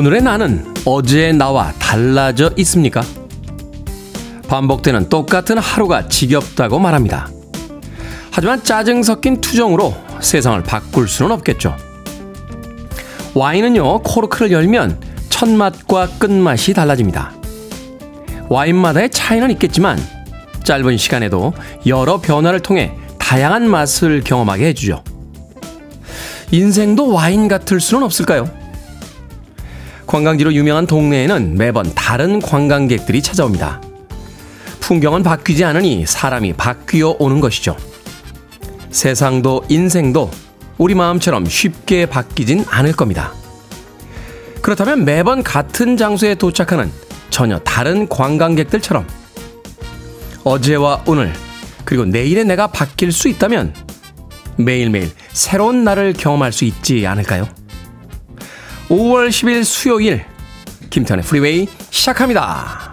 오늘의 나는 어제의 나와 달라져 있습니까? 반복되는 똑같은 하루가 지겹다고 말합니다. 하지만 짜증 섞인 투정으로 세상을 바꿀 수는 없겠죠. 와인은요, 코르크를 열면 첫 맛과 끝맛이 달라집니다. 와인마다의 차이는 있겠지만 짧은 시간에도 여러 변화를 통해 다양한 맛을 경험하게 해주죠. 인생도 와인 같을 수는 없을까요? 관광지로 유명한 동네에는 매번 다른 관광객들이 찾아옵니다. 풍경은 바뀌지 않으니 사람이 바뀌어 오는 것이죠. 세상도 인생도 우리 마음처럼 쉽게 바뀌진 않을 겁니다. 그렇다면 매번 같은 장소에 도착하는 전혀 다른 관광객들처럼 어제와 오늘 그리고 내일의 내가 바뀔 수 있다면 매일매일 새로운 날을 경험할 수 있지 않을까요? 5월 10일 수요일 김태훈의 프리웨이 시작합니다.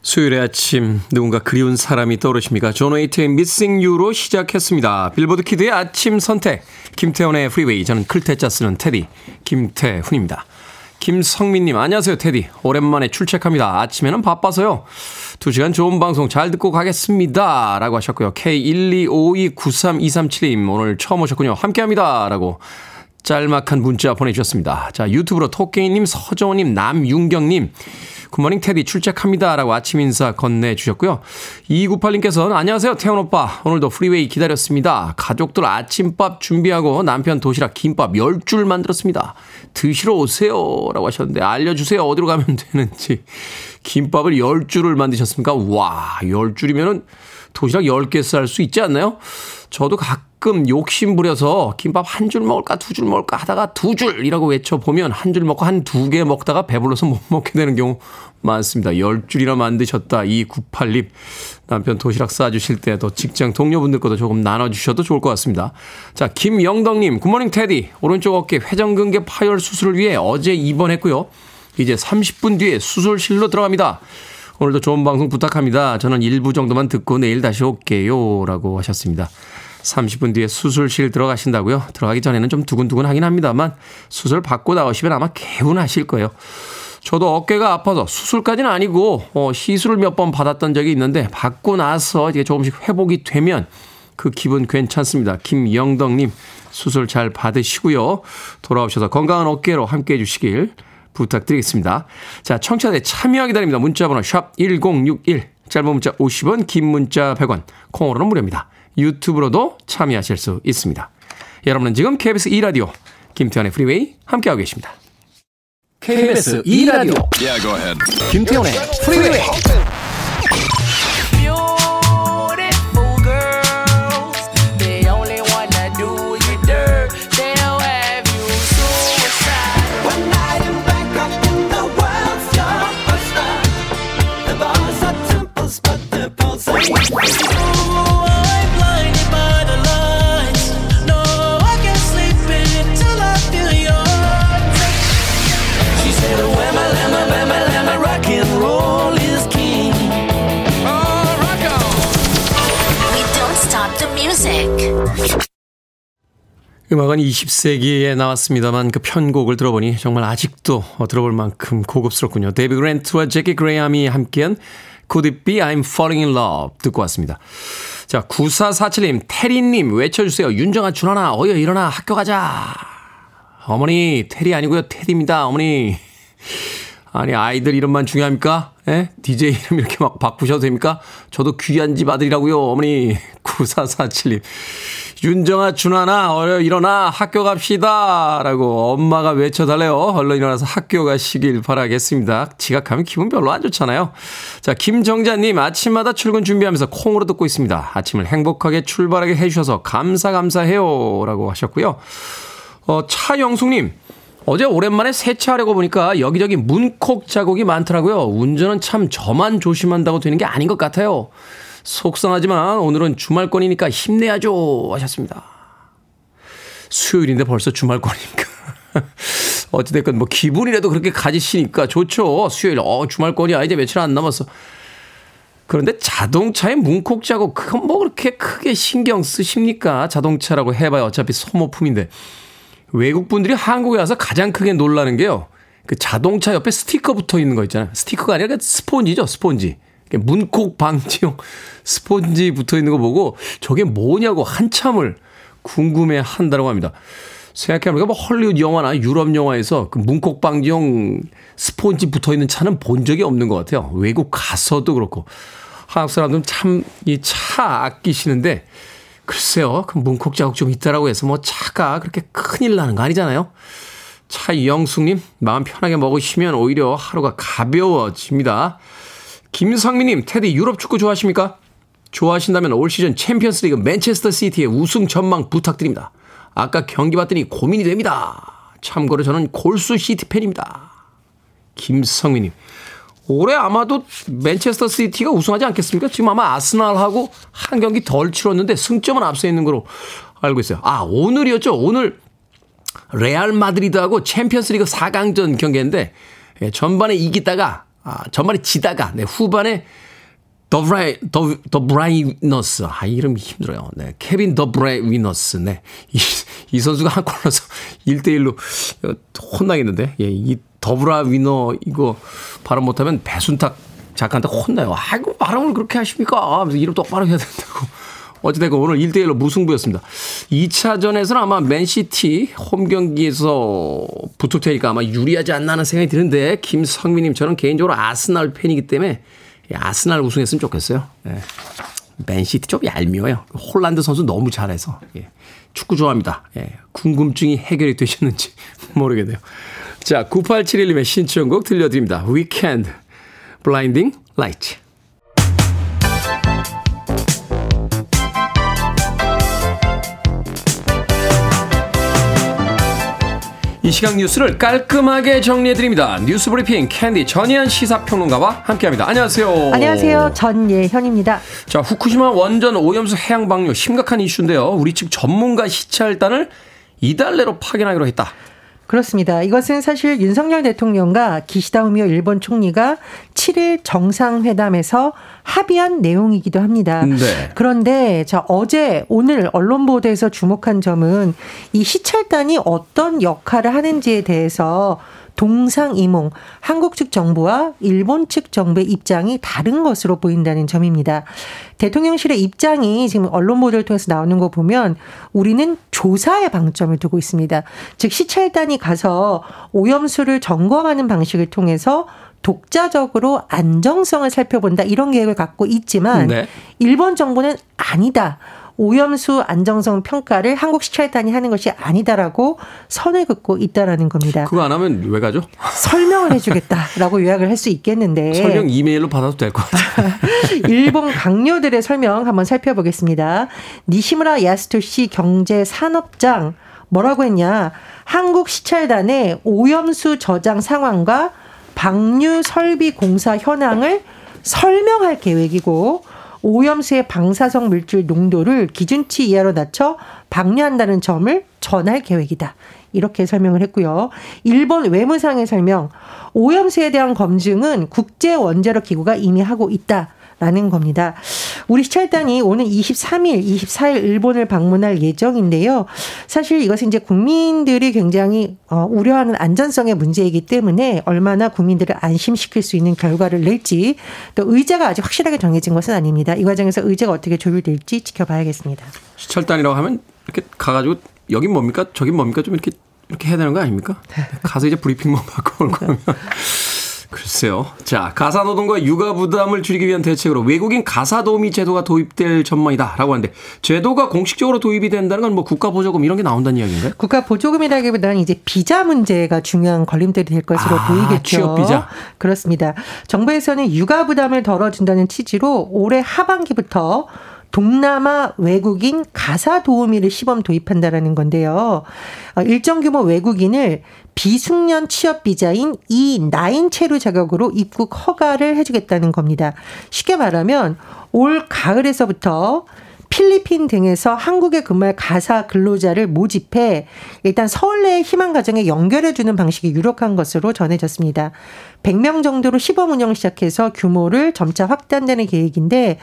수요일의 아침 누군가 그리운 사람이 떠오르십니까? 존 웨이트의 Missing You로 시작했습니다. 빌보드 키드의 아침 선택 김태훈의 프리웨이 저는 클 태 자 쓰는 테디 김태훈입니다. 김성민님 안녕하세요 테디 오랜만에 출첵합니다. 아침에는 바빠서요. 2시간 좋은 방송 잘 듣고 가겠습니다. 라고 하셨고요. K125293237님 오늘 처음 오셨군요. 함께합니다. 라고 짤막한 문자 보내주셨습니다. 자, 유튜브로 토끼님, 서정호님, 남윤경님, good morning 테디 출첵합니다. 라고 아침 인사 건네주셨고요. 2298님께서는 안녕하세요, 태훈 오빠. 오늘도 Freeway 기다렸습니다. 가족들 아침밥 준비하고 남편 도시락 김밥 10줄 만들었습니다. 드시러 오세요. 라고 하셨는데 알려주세요. 어디로 가면 되는지. 김밥을 10줄을 만드셨습니까? 와, 10줄이면은 도시락 10개 쌀 수 있지 않나요? 저도 가끔 욕심 부려서 김밥 한 줄 먹을까 두 줄 먹을까 하다가 두 줄이라고 외쳐보면 한 줄 먹고 한 두 개 먹다가 배불러서 못 먹게 되는 경우 많습니다. 열 줄이나 만드셨다. 이 98님. 남편 도시락 싸주실 때도 직장 동료분들 것도 조금 나눠주셔도 좋을 것 같습니다. 자, 김영덕님. 굿모닝 테디. 오른쪽 어깨 회전근개 파열 수술을 위해 어제 입원했고요. 이제 30분 뒤에 수술실로 들어갑니다. 오늘도 좋은 방송 부탁합니다. 저는 일부 정도만 듣고 내일 다시 올게요. 라고 하셨습니다. 30분 뒤에 수술실 들어가신다고요? 들어가기 전에는 좀 두근두근 하긴 합니다만 수술 받고 나오시면 아마 개운하실 거예요. 저도 어깨가 아파서 수술까지는 아니고 어, 시술을 몇 번 받았던 적이 있는데 받고 나서 이게 조금씩 회복이 되면 그 기분 괜찮습니다. 김영덕님 수술 잘 받으시고요. 돌아오셔서 건강한 어깨로 함께 해 주시길 부탁드리겠습니다. 자, 청취자들 참여 기다립니다. 문자번호 샵 1061, 짧은 문자 50원, 긴 문자 100원, 콩으로는 무료입니다. 유튜브로도 참여하실 수 있습니다. 여러분은 지금 KBS 2라디오 김태훈의 Freeway 함께하고 계십니다. KBS 2라디오 yeah, 김태훈의 Freeway 음악은 20세기에 나왔습니다만 그 편곡을 들어보니 정말 아직도 들어볼 만큼 고급스럽군요. 데이비드 그랜트와 제키 그레이함이 함께한 Could It Be I'm Falling in Love 듣고 왔습니다. 자, 9447님, 테리님 외쳐주세요. 윤정아, 준하나, 어여 일어나 학교 가자. 어머니, 테리 아니고요. 테디입니다. 어머니. 아니, 아이들 이름만 중요합니까? 예? DJ 이름 이렇게 막 바꾸셔도 됩니까? 저도 귀한 집 아들이라고요. 어머니. 9447님. 윤정아, 준하나, 어려 일어나 학교 갑시다. 라고 엄마가 외쳐달래요. 얼른 일어나서 학교 가시길 바라겠습니다. 지각하면 기분 별로 안 좋잖아요. 자, 김정자님, 아침마다 출근 준비하면서 콩으로 듣고 있습니다. 아침을 행복하게 출발하게 해주셔서 감사, 감사해요. 라고 하셨고요. 어, 차영숙님, 어제 오랜만에 세차하려고 보니까 여기저기 문콕 자국이 많더라고요. 운전은 참 저만 조심한다고 되는 게 아닌 것 같아요. 속상하지만 오늘은 주말권이니까 힘내야죠 하셨습니다. 수요일인데 벌써 주말권이니까. 어찌됐건 뭐 기분이라도 그렇게 가지시니까 좋죠. 수요일 어 주말권이야 이제 며칠 안 남았어. 그런데 자동차의 문콕 자국 그건 뭐 그렇게 크게 신경 쓰십니까? 자동차라고 해봐야 어차피 소모품인데 외국 분들이 한국에 와서 가장 크게 놀라는 게요. 그 자동차 옆에 스티커 붙어 있는 거 있잖아요. 스티커가 아니라 그 스폰지죠, 스폰지. 문콕 방지용 스폰지 붙어 있는 거 보고 저게 뭐냐고 한참을 궁금해 한다고 합니다. 생각해보니까 뭐 헐리우드 영화나 유럽 영화에서 그 문콕 방지용 스폰지 붙어 있는 차는 본 적이 없는 것 같아요. 외국 가서도 그렇고. 한국 사람들은 참 이 차 아끼시는데 글쎄요. 그 문콕 자국 좀 있다라고 해서 뭐 차가 그렇게 큰일 나는 거 아니잖아요. 차영숙님, 마음 편하게 먹으시면 오히려 하루가 가벼워집니다. 김성민님, 테디 유럽 축구 좋아하십니까? 좋아하신다면 올 시즌 챔피언스 리그 맨체스터 시티의 우승 전망 부탁드립니다. 아까 경기 봤더니 고민이 됩니다. 참고로 저는 골수 시티 팬입니다. 김성민님. 올해 아마도 맨체스터 시티가 우승하지 않겠습니까? 지금 아마 아스날하고 한 경기 덜 치렀는데 승점은 앞서 있는 거로 알고 있어요. 아, 오늘이었죠. 오늘 레알 마드리드하고 챔피언스 리그 4강전 경기인데 예, 전반에 이기다가 아, 전반에 지다가 네, 후반에 더 브라이 더, 더 브라이너스 아 이름 힘들어요. 네. 케빈 더 브라이너스. 네. 이, 이 선수가 한 골 넣어서 1대 1로 혼나겠는데. 예, 이 더브라 위너 이거 발음 못하면 배순탁 작가한테 혼나요. 아이고 발음을 그렇게 하십니까? 그래서 이름 똑바로 해야 된다고. 어찌됐건 오늘 1대1로 무승부였습니다. 2차전에서는 아마 맨시티 홈 경기에서 붙을 테니까 아마 유리하지 않나 하는 생각이 드는데 김성민님 저는 개인적으로 아스날 팬이기 때문에 아스날 우승했으면 좋겠어요. 네. 맨시티 좀 얄미워요. 홀란드 선수 너무 잘해서. 예. 축구 좋아합니다. 예. 궁금증이 해결이 되셨는지 모르겠네요. 자, 9871님의 신청곡 들려드립니다. Weekend, Blinding Light. 이 시각 뉴스를 깔끔하게 정리해드립니다. 뉴스 브리핑 캔디 전예현 시사평론가와 함께합니다. 안녕하세요. 안녕하세요. 전예현입니다. 자, 후쿠시마 원전 오염수 해양 방류 심각한 이슈인데요. 우리 측 전문가 시찰단을 이달 내로 파견하기로 했다. 그렇습니다. 이것은 사실 윤석열 대통령과 기시다 후미오 일본 총리가 7일 정상회담에서 합의한 내용이기도 합니다. 네. 그런데 자 어제 오늘 언론 보도에서 주목한 점은 이 시찰단이 어떤 역할을 하는지에 대해서 동상이몽 한국 측 정부와 일본 측 정부의 입장이 다른 것으로 보인다는 점입니다. 대통령실의 입장이 지금 언론 보도를 통해서 나오는 거 보면 우리는 조사에 방점을 두고 있습니다. 즉 시찰단이 가서 오염수를 점검하는 방식을 통해서 독자적으로 안정성을 살펴본다 이런 계획을 갖고 있지만 네. 일본 정부는 아니다. 오염수 안정성 평가를 한국 시찰단이 하는 것이 아니다라고 선을 긋고 있다라는 겁니다. 그거 안 하면 왜 가죠? 설명을 해주겠다라고 요약을 할 수 있겠는데 설명 이메일로 받아도 될 것 같아요. 일본 강요들의 설명 한번 살펴보겠습니다. 니시무라 야스토시 경제산업장 뭐라고 했냐? 한국 시찰단의 오염수 저장 상황과 방류 설비 공사 현황을 설명할 계획이고 오염수의 방사성 물질 농도를 기준치 이하로 낮춰 방류한다는 점을 전할 계획이다. 이렇게 설명을 했고요. 일본 외무상의 설명, 오염수에 대한 검증은 국제 원자력 기구가 이미 하고 있다. 라는 겁니다. 우리 시찰단이 오는 23일, 24일 일본을 방문할 예정인데요. 사실 이것은 이제 국민들이 굉장히 어, 우려하는 안전성의 문제이기 때문에 얼마나 국민들을 안심시킬 수 있는 결과를 낼지 또 의제가 아직 확실하게 정해진 것은 아닙니다. 이 과정에서 의제가 어떻게 조율될지 지켜봐야겠습니다. 시찰단이라고 하면 이렇게 가가지고 여긴 뭡니까? 저긴 뭡니까? 좀 이렇게 이렇게 해야 되는 거 아닙니까? 가서 이제 브리핑만 받고 올 거면. 글쎄요. 자, 가사 노동과 육아 부담을 줄이기 위한 대책으로 외국인 가사 도우미 제도가 도입될 전망이다 라고 하는데 제도가 공식적으로 도입이 된다는 건 뭐 국가 보조금 이런 게 나온다는 이야기인가요? 국가 보조금이라기보다는 이제 비자 문제가 중요한 걸림돌이 될 것으로 아, 보이겠죠. 취업 비자. 그렇습니다. 정부에서는 육아 부담을 덜어준다는 취지로 올해 하반기부터 동남아 외국인 가사 도우미를 시범 도입한다라는 건데요. 어, 일정 규모 외국인을 비숙련 취업 비자인 E9 체류 자격으로 입국 허가를 해주겠다는 겁니다. 쉽게 말하면 올 가을에서부터 필리핀 등에서 한국에 근무할 가사 근로자를 모집해 일단 서울 내 희망 가정에 연결해 주는 방식이 유력한 것으로 전해졌습니다. 100명 정도로 시범 운영을 시작해서 규모를 점차 확대한다는 계획인데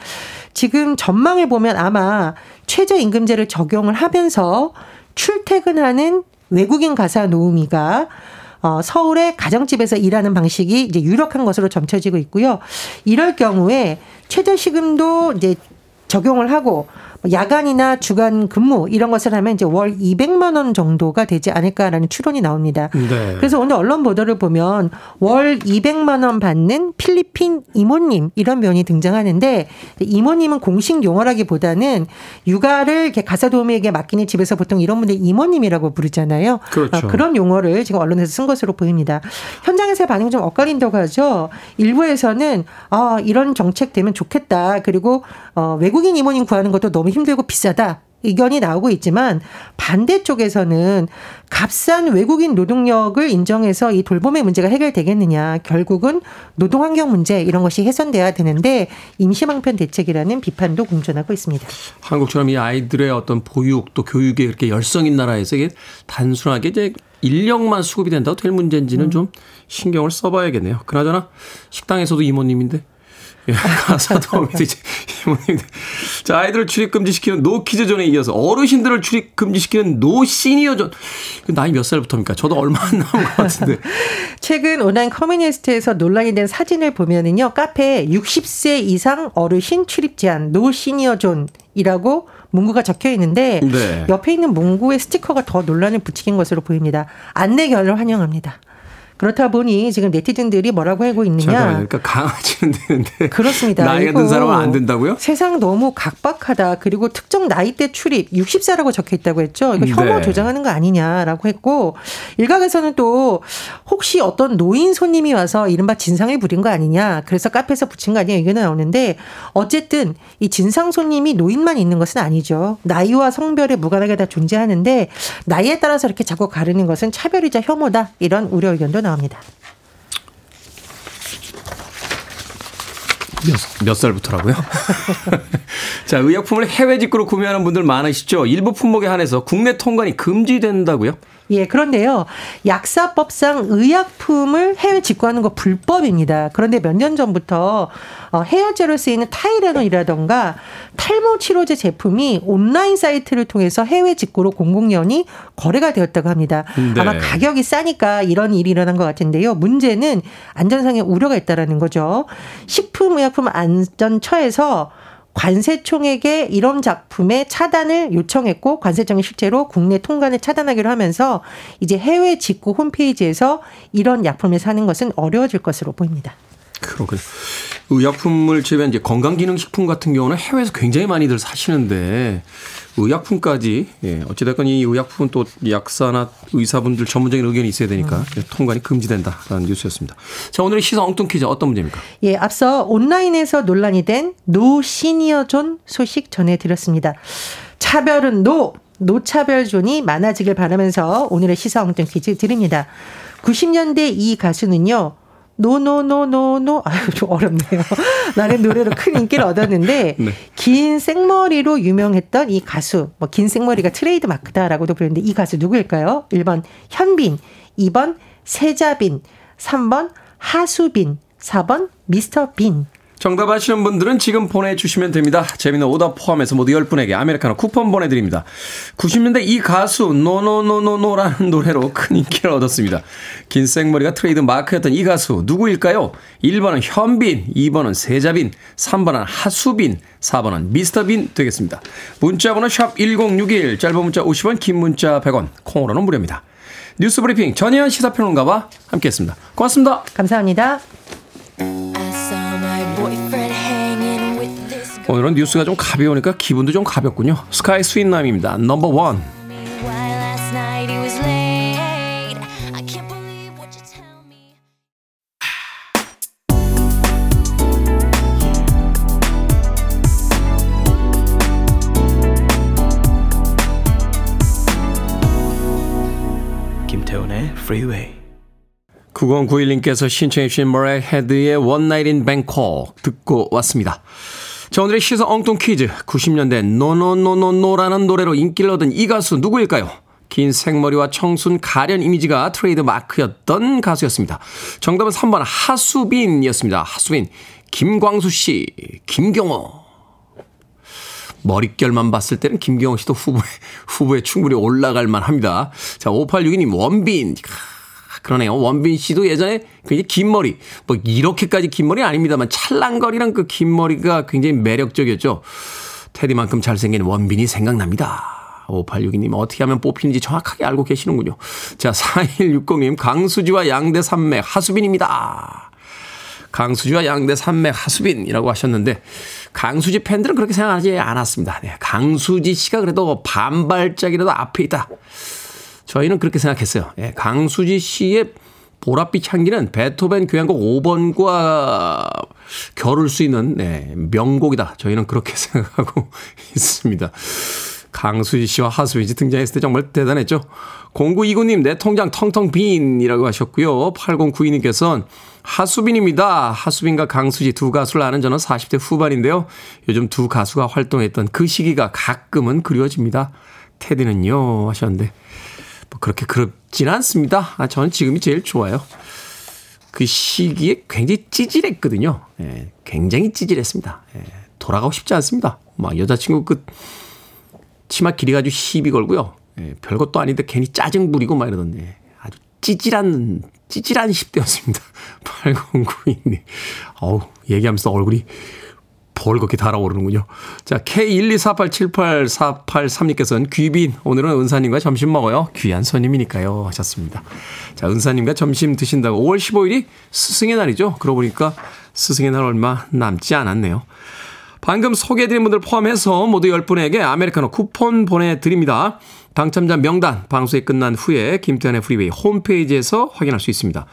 지금 전망을 보면 아마 최저임금제를 적용을 하면서 출퇴근하는 외국인 가사 노우미가 어, 서울의 가정집에서 일하는 방식이 이제 유력한 것으로 점쳐지고 있고요. 이럴 경우에 최저시급도 이제 적용을 하고 야간이나 주간 근무 이런 것을 하면 이제 월 200만 원 정도가 되지 않을까라는 추론이 나옵니다. 네. 그래서 오늘 언론 보도를 보면 월 200만 원 받는 필리핀 이모님 이런 면이 등장하는데 이모님은 공식 용어라기보다는 육아를 가사 도우미에게 맡기는 집에서 보통 이런 분들 이모님이라고 부르잖아요. 그렇죠. 어, 그런 용어를 지금 언론에서 쓴 것으로 보입니다. 현장에서의 반응이 좀 엇갈린다고 하죠. 일부에서는 아 이런 정책 되면 좋겠다. 그리고 어, 외국인 이모님 구하는 것도 너무 힘들고 비싸다. 의견이 나오고 있지만 반대쪽에서는 값싼 외국인 노동력을 인정해서 이 돌봄의 문제가 해결되겠느냐. 결국은 노동 환경 문제 이런 것이 해소돼야 되는데 임시방편 대책이라는 비판도 공존하고 있습니다. 한국처럼 이 아이들의 어떤 보육 또 교육에 그렇게 열성 있는 나라에서 이게 단순하게 이제 인력만 수급이 된다고 될 문제인지는 음. 좀 신경을 써봐야겠네요. 그나저나 식당에서도 이모님인데 예, 가사도 이제. 자, 아이들을 출입 금지시키는 노 키즈존에 이어서 어르신들을 출입 금지시키는 노 시니어존. 나이 몇 살부터입니까? 저도 얼마 안 남은 것 같은데. 최근 온라인 커뮤니티에서 논란이 된 사진을 보면은요, 카페에 60세 이상 어르신 출입 제한 노 시니어존이라고 문구가 적혀 있는데 네. 옆에 있는 문구의 스티커가 더 논란을 부추긴 것으로 보입니다. 안내 결을 환영합니다. 그렇다 보니 지금 네티즌들이 뭐라고 하고 있느냐. 잠깐만요. 그러니까 강아지는 되는데. 그렇습니다. 나이가 든 사람은 안 된다고요? 세상 너무 각박하다. 그리고 특정 나이대 출입 60세라고 적혀 있다고 했죠. 이거 혐오 네. 조장하는 거 아니냐라고 했고 일각에서는 또 혹시 어떤 노인 손님이 와서 이른바 진상을 부린 거 아니냐. 그래서 카페에서 붙인 거 아니냐 의견이 나오는데 어쨌든 이 진상 손님이 노인만 있는 것은 아니죠. 나이와 성별에 무관하게 다 존재하는데 나이에 따라서 이렇게 자꾸 가르는 것은 차별이자 혐오다. 이런 우려 의견도 나옵니다. 몇, 몇 살부터라고요? 자, 의약품을 해외 직구로 구매하는 분들 많으시죠? 일부 품목에 한해서 국내 통관이 금지된다고요? 예, 그런데요. 약사법상 의약품을 해외 직구하는 거 불법입니다. 그런데 몇 년 전부터 어, 헤어제로 쓰이는 타이레놀이라던가 탈모 치료제 제품이 온라인 사이트를 통해서 해외 직구로 공공연히 거래가 되었다고 합니다. 네. 아마 가격이 싸니까 이런 일이 일어난 것 같은데요. 문제는 안전상의 우려가 있다라는 거죠. 식품의약품 안전처에서 관세청에게 이런 작품의 차단을 요청했고 관세청이 실제로 국내 통관을 차단하기로 하면서 이제 해외 직구 홈페이지에서 이런 약품을 사는 것은 어려워질 것으로 보입니다. 그렇군요. 의약품을 제외한 이제 건강기능식품 같은 경우는 해외에서 굉장히 많이들 사시는데 의약품까지 예, 어찌됐건 이 의약품은 또 약사나 의사분들 전문적인 의견이 있어야 되니까 음. 통관이 금지된다라는 뉴스였습니다. 자 오늘의 시사 엉뚱 퀴즈 어떤 문제입니까? 예, 앞서 온라인에서 논란이 된 노 시니어존 소식 전해드렸습니다. 차별은 no 노차별존이 많아지길 바라면서 오늘의 시사 엉뚱 퀴즈 드립니다. 90년대 이 가수는요. 노노노노노 아유 좀 어렵네요. 나는 노래로 큰 인기를 얻었는데 네. 긴 생머리로 유명했던 이 가수 뭐 긴 생머리가 트레이드 마크다라고도 부르는데 이 가수 누구일까요? 1번 현빈, 2번 세자빈, 3번 하수빈, 4번 미스터 빈. 정답 아시는 분들은 지금 보내주시면 됩니다. 재미난 오답 포함해서 모두 10분에게 아메리카노 쿠폰 보내드립니다. 90년대 이 가수 노노노노노라는 노래로 큰 인기를 얻었습니다. 긴 생머리가 트레이드 마크였던 이 가수 누구일까요? 1번은 현빈, 2번은 세자빈, 3번은 하수빈, 4번은 미스터빈 되겠습니다. 문자번호 샵 1061, 짧은 문자 50원, 긴 문자 100원, 콩으로는 무료입니다. 뉴스 브리핑 전예현 시사평론가와 함께했습니다. 고맙습니다. 감사합니다. 오늘은 뉴스가 좀 가벼우니까 기분도 좀 가볍군요. 스카이 sweet남입니다. Number one. 김태훈의 Freeway. 9091님께서 신청해 주신 머레이 헤드의 Night in Bangkok 듣고 왔습니다. 자, 오늘의 시사 엉뚱 퀴즈. 90년대 노노노노노라는 노래로 인기를 얻은 이 가수 누구일까요? 긴 생머리와 청순 가련 이미지가 트레이드 마크였던 가수였습니다. 정답은 3번 하수빈이었습니다. 하수빈. 김광수 씨, 김경호. 머릿결만 봤을 때는 김경호 씨도 후보에, 후보에 충분히 올라갈 만 합니다. 자, 5862님, 원빈. 그러네요. 원빈 씨도 예전에 굉장히 긴 머리, 뭐 이렇게까지 긴 머리 아닙니다만 찰랑거리랑 그 긴 머리가 굉장히 매력적이었죠. 테디만큼 잘생긴 원빈이 생각납니다. 5862님 어떻게 하면 뽑히는지 정확하게 알고 계시는군요. 자, 4160님 강수지와 양대 산맥 하수빈입니다. 강수지와 양대 산맥 하수빈이라고 하셨는데 강수지 팬들은 그렇게 생각하지 않았습니다. 네, 강수지 씨가 그래도 반발짝이라도 앞에 있다. 저희는 그렇게 생각했어요. 네, 강수지 씨의 보랏빛 향기는 베토벤 교향곡 5번과 겨룰 수 있는 네, 명곡이다. 저희는 그렇게 생각하고 있습니다. 강수지 씨와 하수빈 씨 등장했을 때 정말 대단했죠. 0929님, 내 통장 텅텅 빈이라고 하셨고요. 8092님께서는 하수빈입니다. 하수빈과 강수지 두 가수를 아는 저는 40대 후반인데요. 요즘 두 가수가 활동했던 그 시기가 가끔은 그리워집니다. 테디는요 하셨는데 뭐 그렇게 그렇진 않습니다. 아, 저는 지금이 제일 좋아요. 그 시기에 굉장히 찌질했거든요. 예, 굉장히 찌질했습니다. 예, 돌아가고 싶지 않습니다. 막 여자친구 그 치마 길이 가지고 시비 걸고요. 예, 별것도 아닌데 괜히 짜증 부리고 막 이러던데 아주 찌질한 찌질한 10대였습니다. 8092님. 어우, 얘기하면서 얼굴이 벌겋게 달아오르는군요. 자, K124878483님께서는 귀빈, 오늘은 은사님과 점심 먹어요. 귀한 손님이니까요. 하셨습니다. 자, 은사님과 점심 드신다고 5월 15일이 스승의 날이죠. 그러고 보니까 스승의 날 얼마 남지 않았네요. 방금 소개해드린 분들 포함해서 모두 10분에게 아메리카노 쿠폰 보내드립니다. 당첨자 명단 방송이 끝난 후에 김태훈의 프리웨이 홈페이지에서 확인할 수 있습니다.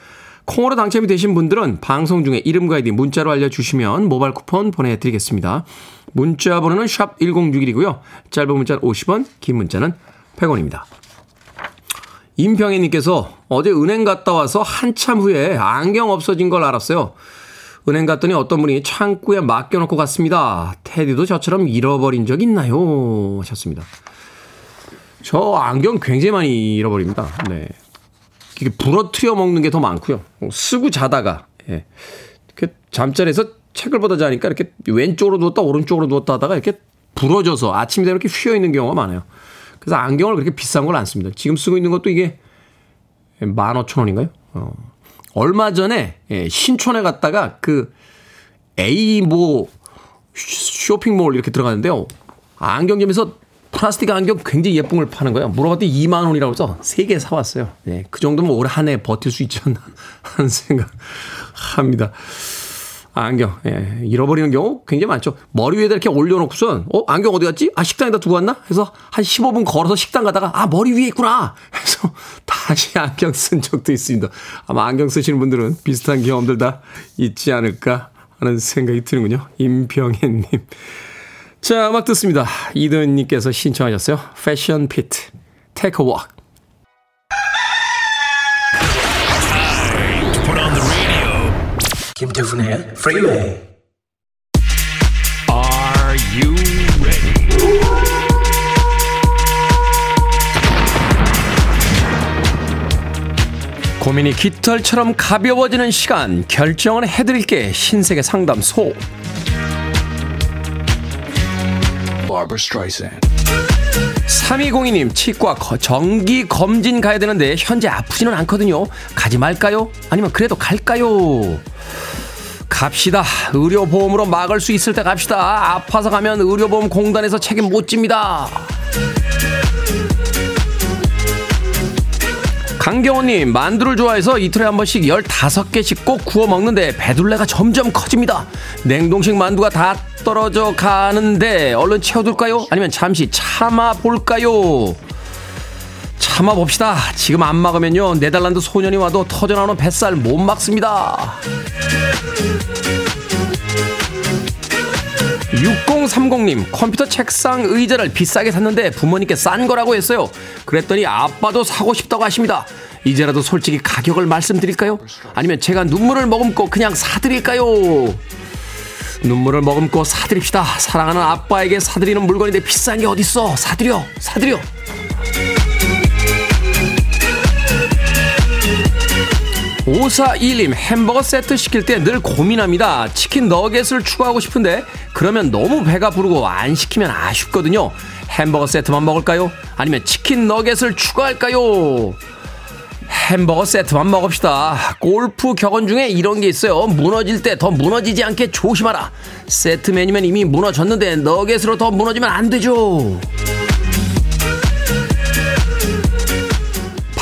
콩으로 당첨이 되신 분들은 방송 중에 이름과 아이디 문자로 알려주시면 모바일 쿠폰 보내드리겠습니다. 문자 번호는 샵 1061이고요. 짧은 문자는 50원, 긴 문자는 100원입니다. 임평혜님께서 어제 은행 갔다 와서 한참 후에 안경 없어진 걸 알았어요. 은행 갔더니 어떤 분이 창구에 맡겨놓고 갔습니다. 테디도 저처럼 잃어버린 적 있나요? 하셨습니다. 저 안경 굉장히 많이 잃어버립니다. 네. 이게 부러뜨려 먹는 게 더 많고요. 쓰고 자다가, 예. 잠자리에서 책을 보다 자니까 이렇게 왼쪽으로 누웠다 오른쪽으로 누웠다 하다가 이렇게 부러져서 아침에 이렇게 휘어 있는 경우가 많아요. 그래서 안경을 그렇게 비싼 걸 안 씁니다. 지금 쓰고 있는 것도 이게 15,000원인가요? 어. 얼마 전에 예, 신촌에 갔다가 그 A 뭐 쇼핑몰 이렇게 들어갔는데요. 안경점에서 플라스틱 안경 굉장히 예쁜 걸 파는 거예요. 물어봤더니 2만 원이라고 해서 3개 사왔어요. 예, 그 정도면 올 한 해 버틸 수 있지 않나 하는 생각 합니다. 안경, 예, 잃어버리는 경우 굉장히 많죠. 머리 위에다 이렇게 올려놓고선, 어, 안경 어디 갔지? 아, 식당에다 두고 왔나? 해서 한 15분 걸어서 식당 가다가, 아, 머리 위에 있구나! 해서 다시 안경 쓴 적도 있습니다. 아마 안경 쓰시는 분들은 비슷한 경험들 다 있지 않을까 하는 생각이 드는군요. 임병혜님. 자, 음악 듣습니다. 이든님께서 신청하셨어요. Passion Pit, Take a Walk 김태훈의 프리웨이 Are you ready? 고민이 깃털처럼 가벼워지는 시간 결정을 해드릴게 신세계 상담소 Barbara Streisand. 3202님 치과 거- 정기 검진 가야 되는데 현재 아프지는 않거든요 가지 말까요? 아니면 그래도 갈까요? 갑시다 의료보험으로 막을 수 있을 때 갑시다 아파서 가면 의료보험 공단에서 책임 못 집니다 강경호님 만두를 좋아해서 이틀에 한 번씩 15개씩 꼭 구워 먹는데 배둘레가 점점 커집니다 냉동식 만두가 다 떨어져 가는데 얼른 채워둘까요? 아니면 잠시 참아 볼까요? 참아 봅시다 지금 안 막으면요 네덜란드 소년이 와도 터져나오는 뱃살 못 막습니다 6030님 컴퓨터 책상 의자를 비싸게 샀는데 부모님께 싼 거라고 했어요. 그랬더니 아빠도 사고 싶다고 하십니다. 이제라도 솔직히 가격을 말씀드릴까요? 아니면 제가 눈물을 머금고 그냥 사드릴까요? 눈물을 머금고 사드립시다. 사랑하는 아빠에게 사드리는 물건인데 비싼 게 어딨어? 사드려 사드려 5421님 햄버거 세트 시킬 때 늘 고민합니다. 치킨 너겟을 추가하고 싶은데 그러면 너무 배가 부르고 안 시키면 아쉽거든요. 햄버거 세트만 먹을까요? 아니면 치킨 너겟을 추가할까요? 햄버거 세트만 먹읍시다. 골프 격언 중에 이런 게 있어요. 무너질 때 더 무너지지 않게 조심하라. 세트 메뉴면 이미 무너졌는데 너겟으로 더 무너지면 안 되죠.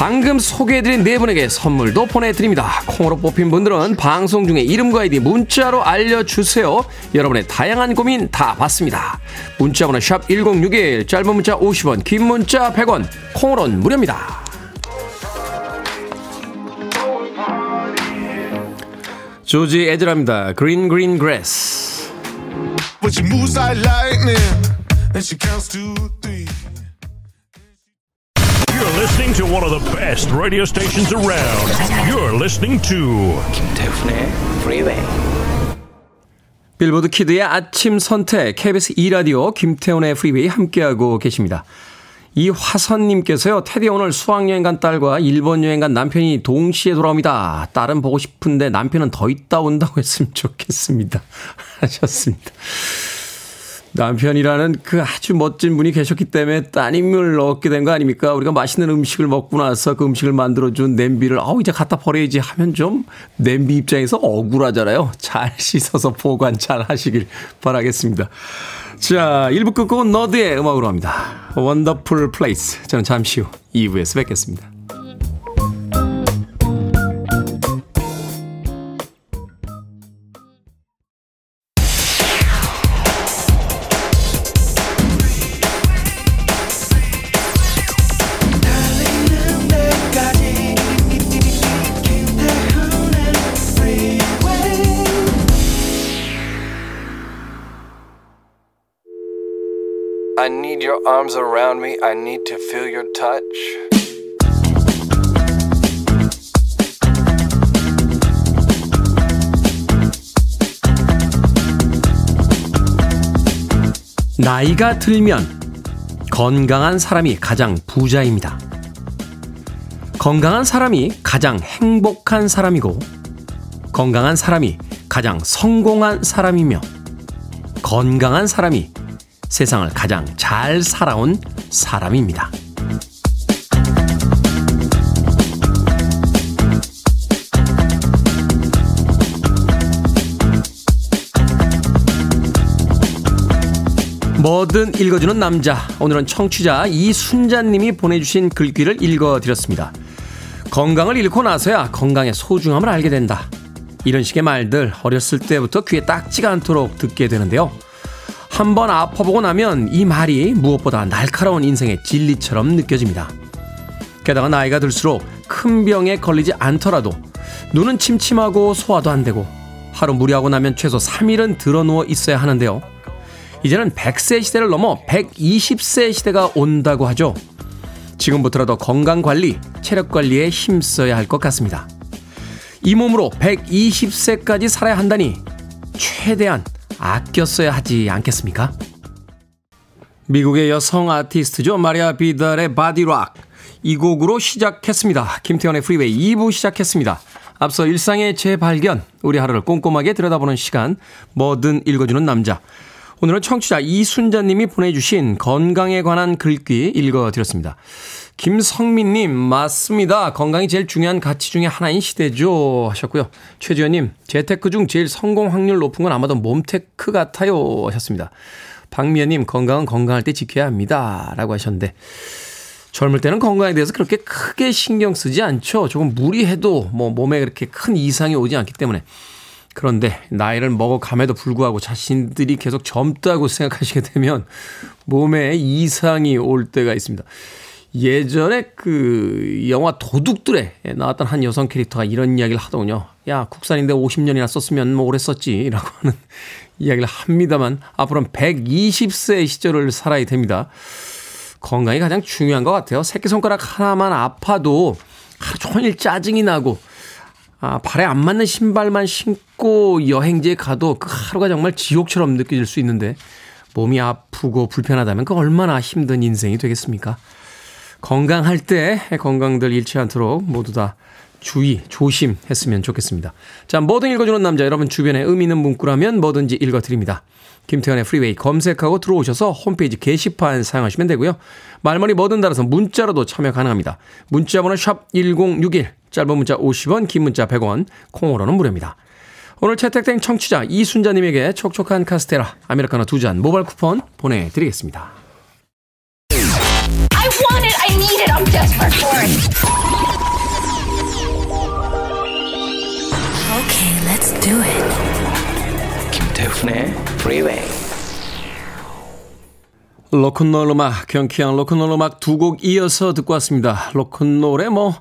방금 소개해드린 네 분에게 선물도 보내드립니다. 콩으로 뽑힌 분들은 방송 중에 이름과 아이디 문자로 알려주세요. 여러분의 다양한 고민 다 받습니다. 문자번호 샵 1061, 짧은 문자 50원, 긴 문자 100원, 콩으로는 무료입니다. 조지. 그린 그린 그래스. But she moves like lightning, and she counts to three. You're listening to one of the best radio stations around. You're listening to 김태훈의 Freeway. 빌보드 키드의 아침 선택 KBS 2 라디오 김태훈의 프리웨이 함께하고 계십니다. 이 화선님께서요, 테디 오늘 수학여행 간 딸과 일본 여행 간 남편이 동시에 돌아옵니다. 딸은 보고 싶은데 남편은 더 있다 온다고 했으면 좋겠습니다. 하셨습니다. 남편이라는 그 아주 멋진 분이 계셨기 때문에 따님을 얻게 된 거 아닙니까? 우리가 맛있는 음식을 먹고 나서 그 음식을 만들어준 냄비를, 아우, 이제 갖다 버려야지 하면 좀 냄비 입장에서 억울하잖아요. 잘 씻어서 보관 잘 하시길 바라겠습니다. 자, 1부 끝곡은 N.E.R.D의 음악으로 합니다. Wonderful Place. 저는 잠시 후 2부에서 뵙겠습니다. Arms around me. I need to feel your touch. 나이가 들면 건강한 사람이 가장 부자입니다. 건강한 사람이 가장 행복한 사람이고, 건강한 사람이 가장 성공한 사람이며, 건강한 사람이 세상을 가장 잘 살아온 사람입니다. 뭐든 읽어주는 남자. 오늘은 청취자 이순자님이 보내주신 글귀를 읽어드렸습니다. 건강을 잃고 나서야 건강의 소중함을 알게 된다. 이런 식의 말들 어렸을 때부터 귀에 딱지가 않도록 듣게 되는데요. 한번 아파보고 나면 이 말이 무엇보다 날카로운 인생의 진리처럼 느껴집니다. 게다가 나이가 들수록 큰 병에 걸리지 않더라도 눈은 침침하고 소화도 안 되고 하루 무리하고 나면 최소 3일은 드러누워 있어야 하는데요. 이제는 100세 시대를 넘어 120세 시대가 온다고 하죠. 지금부터라도 건강 관리, 체력 관리에 힘써야 할 것 같습니다. 이 몸으로 120세까지 살아야 한다니 최대한 아껴 써야 하지 않겠습니까? 미국의 여성 아티스트죠. 마리아 비달의 Body Rock. 이 곡으로 시작했습니다. 김태훈의 프리웨이 2부 시작했습니다. 앞서 일상의 재발견, 우리 하루를 꼼꼼하게 들여다보는 시간, 뭐든 읽어주는 남자. 오늘은 청취자 이순자님이 보내주신 건강에 관한 글귀 읽어드렸습니다. 김성민님, 맞습니다. 건강이 제일 중요한 가치 중에 하나인 시대죠. 하셨고요. 최지현님, 재테크 중 제일 성공 확률 높은 건 아마도 몸테크 같아요. 하셨습니다. 박미연님, 건강은 건강할 때 지켜야 합니다. 라고 하셨는데, 젊을 때는 건강에 대해서 그렇게 크게 신경 쓰지 않죠. 조금 무리해도 뭐 몸에 그렇게 큰 이상이 오지 않기 때문에. 그런데 나이를 먹어감에도 불구하고 자신들이 계속 젊다고 생각하시게 되면 몸에 이상이 올 때가 있습니다. 예전에 그 영화 도둑들에 나왔던 한 여성 캐릭터가 이런 이야기를 하더군요. 야, 국산인데 50년이나 썼으면 뭐 오래 썼지. 라고 하는 이야기를 합니다만 앞으로는 120세 시절을 살아야 됩니다. 건강이 가장 중요한 것 같아요. 새끼손가락 하나만 아파도 하루 종일 짜증이 나고 아, 발에 안 맞는 신발만 신고 여행지에 가도 그 하루가 정말 지옥처럼 느껴질 수 있는데 몸이 아프고 불편하다면 그 얼마나 힘든 인생이 되겠습니까? 건강할 때 건강들 잃지 않도록 모두 다 주의, 조심했으면 좋겠습니다. 자, 뭐든 읽어주는 남자, 여러분 주변에 의미 있는 문구라면 뭐든지 읽어드립니다. 김태현의 프리웨이 검색하고 들어오셔서 홈페이지 게시판 사용하시면 되고요. 말머리 뭐든 달아서 문자로도 참여 가능합니다. 문자 번호 샵1061, 짧은 문자 50원, 긴 문자 100원, 콩으로는 무료입니다. 오늘 채택된 청취자 이순자님에게 촉촉한 카스테라, 아메리카노 두 잔 모바일 쿠폰 보내드리겠습니다. I want it. I need it. I'm desperate for it. Okay, let's do it. 김태훈의 Freeway. 로큰롤 음악, 경쾌한 로큰롤 음악 두 곡 이어서 듣고 왔습니다. 로큰롤의 뭐,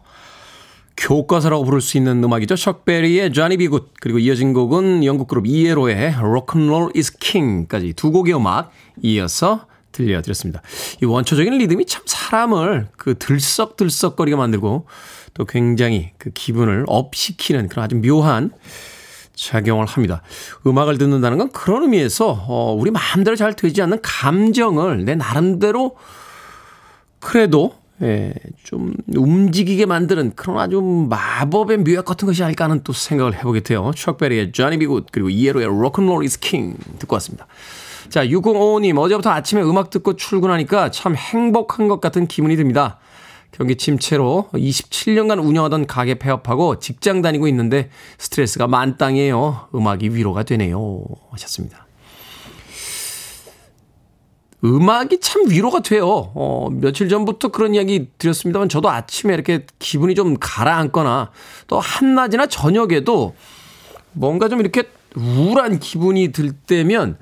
교과서라고 부를 수 있는 음악이죠. 척베리의 Johnny B. Good, 그리고 이어진 곡은 영국 그룹 이에로의 Rock'n'Roll is King까지 두 곡의 음악 이어서 들려드렸습니다. 이 원초적인 리듬이 참 사람을 그 들썩들썩거리게 만들고 또 굉장히 그 기분을 업시키는 그런 아주 묘한 작용을 합니다. 음악을 듣는다는 건 그런 의미에서 어, 우리 마음대로 잘 되지 않는 감정을 내 나름대로 그래도 예, 좀 움직이게 만드는 그런 아주 마법의 묘약 같은 것이 아닐까 하는 또 생각을 해보게 돼요. 추억베리의 Johnny B. Good 그리고 이에로의 Rock'n'Roll is King 듣고 왔습니다. 자, 6055님 어제부터 아침에 음악 듣고 출근하니까 참 행복한 것 같은 기분이 듭니다. 경기 침체로 27년간 운영하던 가게 폐업하고 직장 다니고 있는데 스트레스가 만땅이에요. 음악이 위로가 되네요. 하셨습니다. 음악이 참 위로가 돼요. 어, 며칠 전부터 그런 이야기 드렸습니다만 저도 아침에 이렇게 기분이 좀 가라앉거나 또 한낮이나 저녁에도 뭔가 좀 이렇게 우울한 기분이 들 때면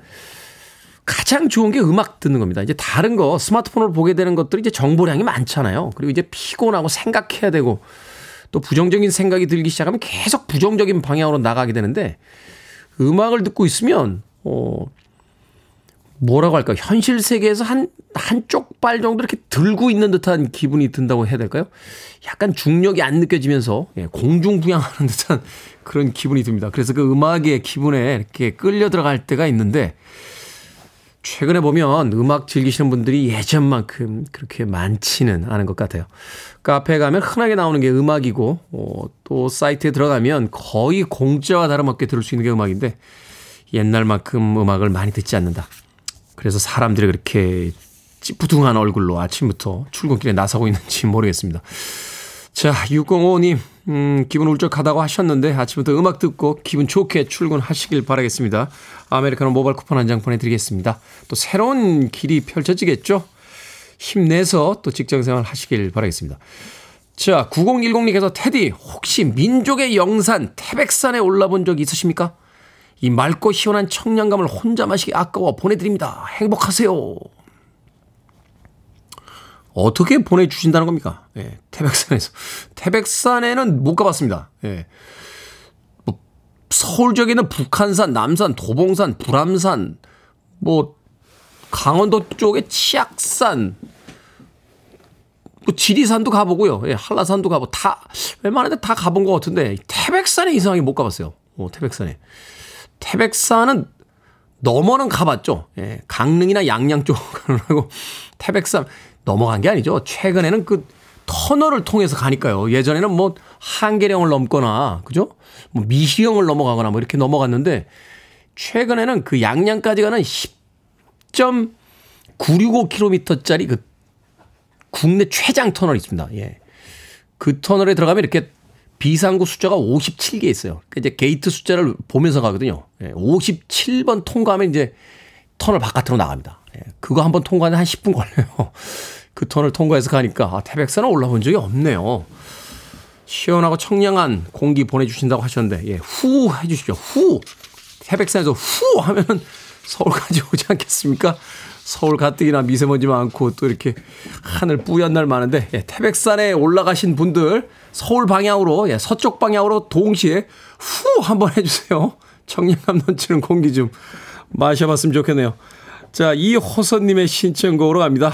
가장 좋은 게 음악 듣는 겁니다. 이제 다른 거 스마트폰을 보게 되는 것들이 이제 정보량이 많잖아요. 그리고 이제 피곤하고 생각해야 되고 또 부정적인 생각이 들기 시작하면 계속 부정적인 방향으로 나가게 되는데 음악을 듣고 있으면 어 뭐라고 할까? 현실 세계에서 한, 한쪽 발 정도 이렇게 들고 있는 듯한 기분이 든다고 해야 될까요? 약간 중력이 안 느껴지면서 예, 공중부양하는 듯한 그런 기분이 듭니다. 그래서 그 음악의 기분에 이렇게 끌려 들어갈 때가 있는데 최근에 보면 음악 즐기시는 분들이 예전만큼 그렇게 많지는 않은 것 같아요. 카페에 가면 흔하게 나오는 게 음악이고, 어, 또 사이트에 들어가면 거의 공짜와 다름없게 들을 수 있는 게 음악인데, 옛날만큼 음악을 많이 듣지 않는다. 그래서 사람들이 그렇게 찌뿌둥한 얼굴로 아침부터 출근길에 나서고 있는지 모르겠습니다. 자, 605님, 음, 기분 울적하다고 하셨는데 아침부터 음악 듣고 기분 좋게 출근하시길 바라겠습니다. 아메리카노 모바일 쿠폰 한 장 보내드리겠습니다. 또 새로운 길이 펼쳐지겠죠? 힘내서 또 직장생활 하시길 바라겠습니다. 자, 9010님께서 테디, 혹시 민족의 영산 태백산에 올라본 적 있으십니까? 이 맑고 시원한 청량감을 혼자 마시기 아까워 보내드립니다. 행복하세요. 어떻게 보내주신다는 겁니까? 예, 태백산에서. 태백산에는 못 가봤습니다. 예. 뭐, 서울 쪽에는 북한산, 남산, 도봉산, 불암산, 뭐, 강원도 쪽에 치악산, 뭐, 지리산도 가보고요. 예, 한라산도 가보고, 다, 웬만한 데 다 가본 것 같은데, 태백산에 이상하게 못 가봤어요. 어, 태백산에. 태백산은 넘어는 가봤죠. 예, 강릉이나 양양 쪽은 하고 태백산 넘어간 게 아니죠. 최근에는 그 터널을 통해서 가니까요. 예전에는 뭐 한계령을 넘거나 그죠? 뭐 미시령을 넘어가거나 뭐 이렇게 넘어갔는데 최근에는 그 양양까지 가는 10.965km짜리 그 국내 최장 터널이 있습니다. 예. 그 터널에 들어가면 이렇게 비상구 숫자가 57개 있어요. 그러니까 이제 게이트 숫자를 보면서 가거든요. 57번 통과하면 이제 터널 바깥으로 나갑니다. 예, 그거 한번 통과하면 한 10분 걸려요. 그 터널 통과해서 가니까 아, 태백산은 올라본 적이 없네요. 시원하고 청량한 공기 보내주신다고 하셨는데, 예, 후 해주십시오. 후! 태백산에서 후! 하면은 서울까지 오지 않겠습니까? 서울 가뜩이나 미세먼지 많고 또 이렇게 하늘 뿌연 날 많은데, 예, 태백산에 올라가신 분들 서울 방향으로, 예, 서쪽 방향으로 동시에 후! 한번 해주세요. 청량감 넘치는 공기 좀 마셔봤으면 좋겠네요. 자, 이호선님의 신청곡으로 갑니다.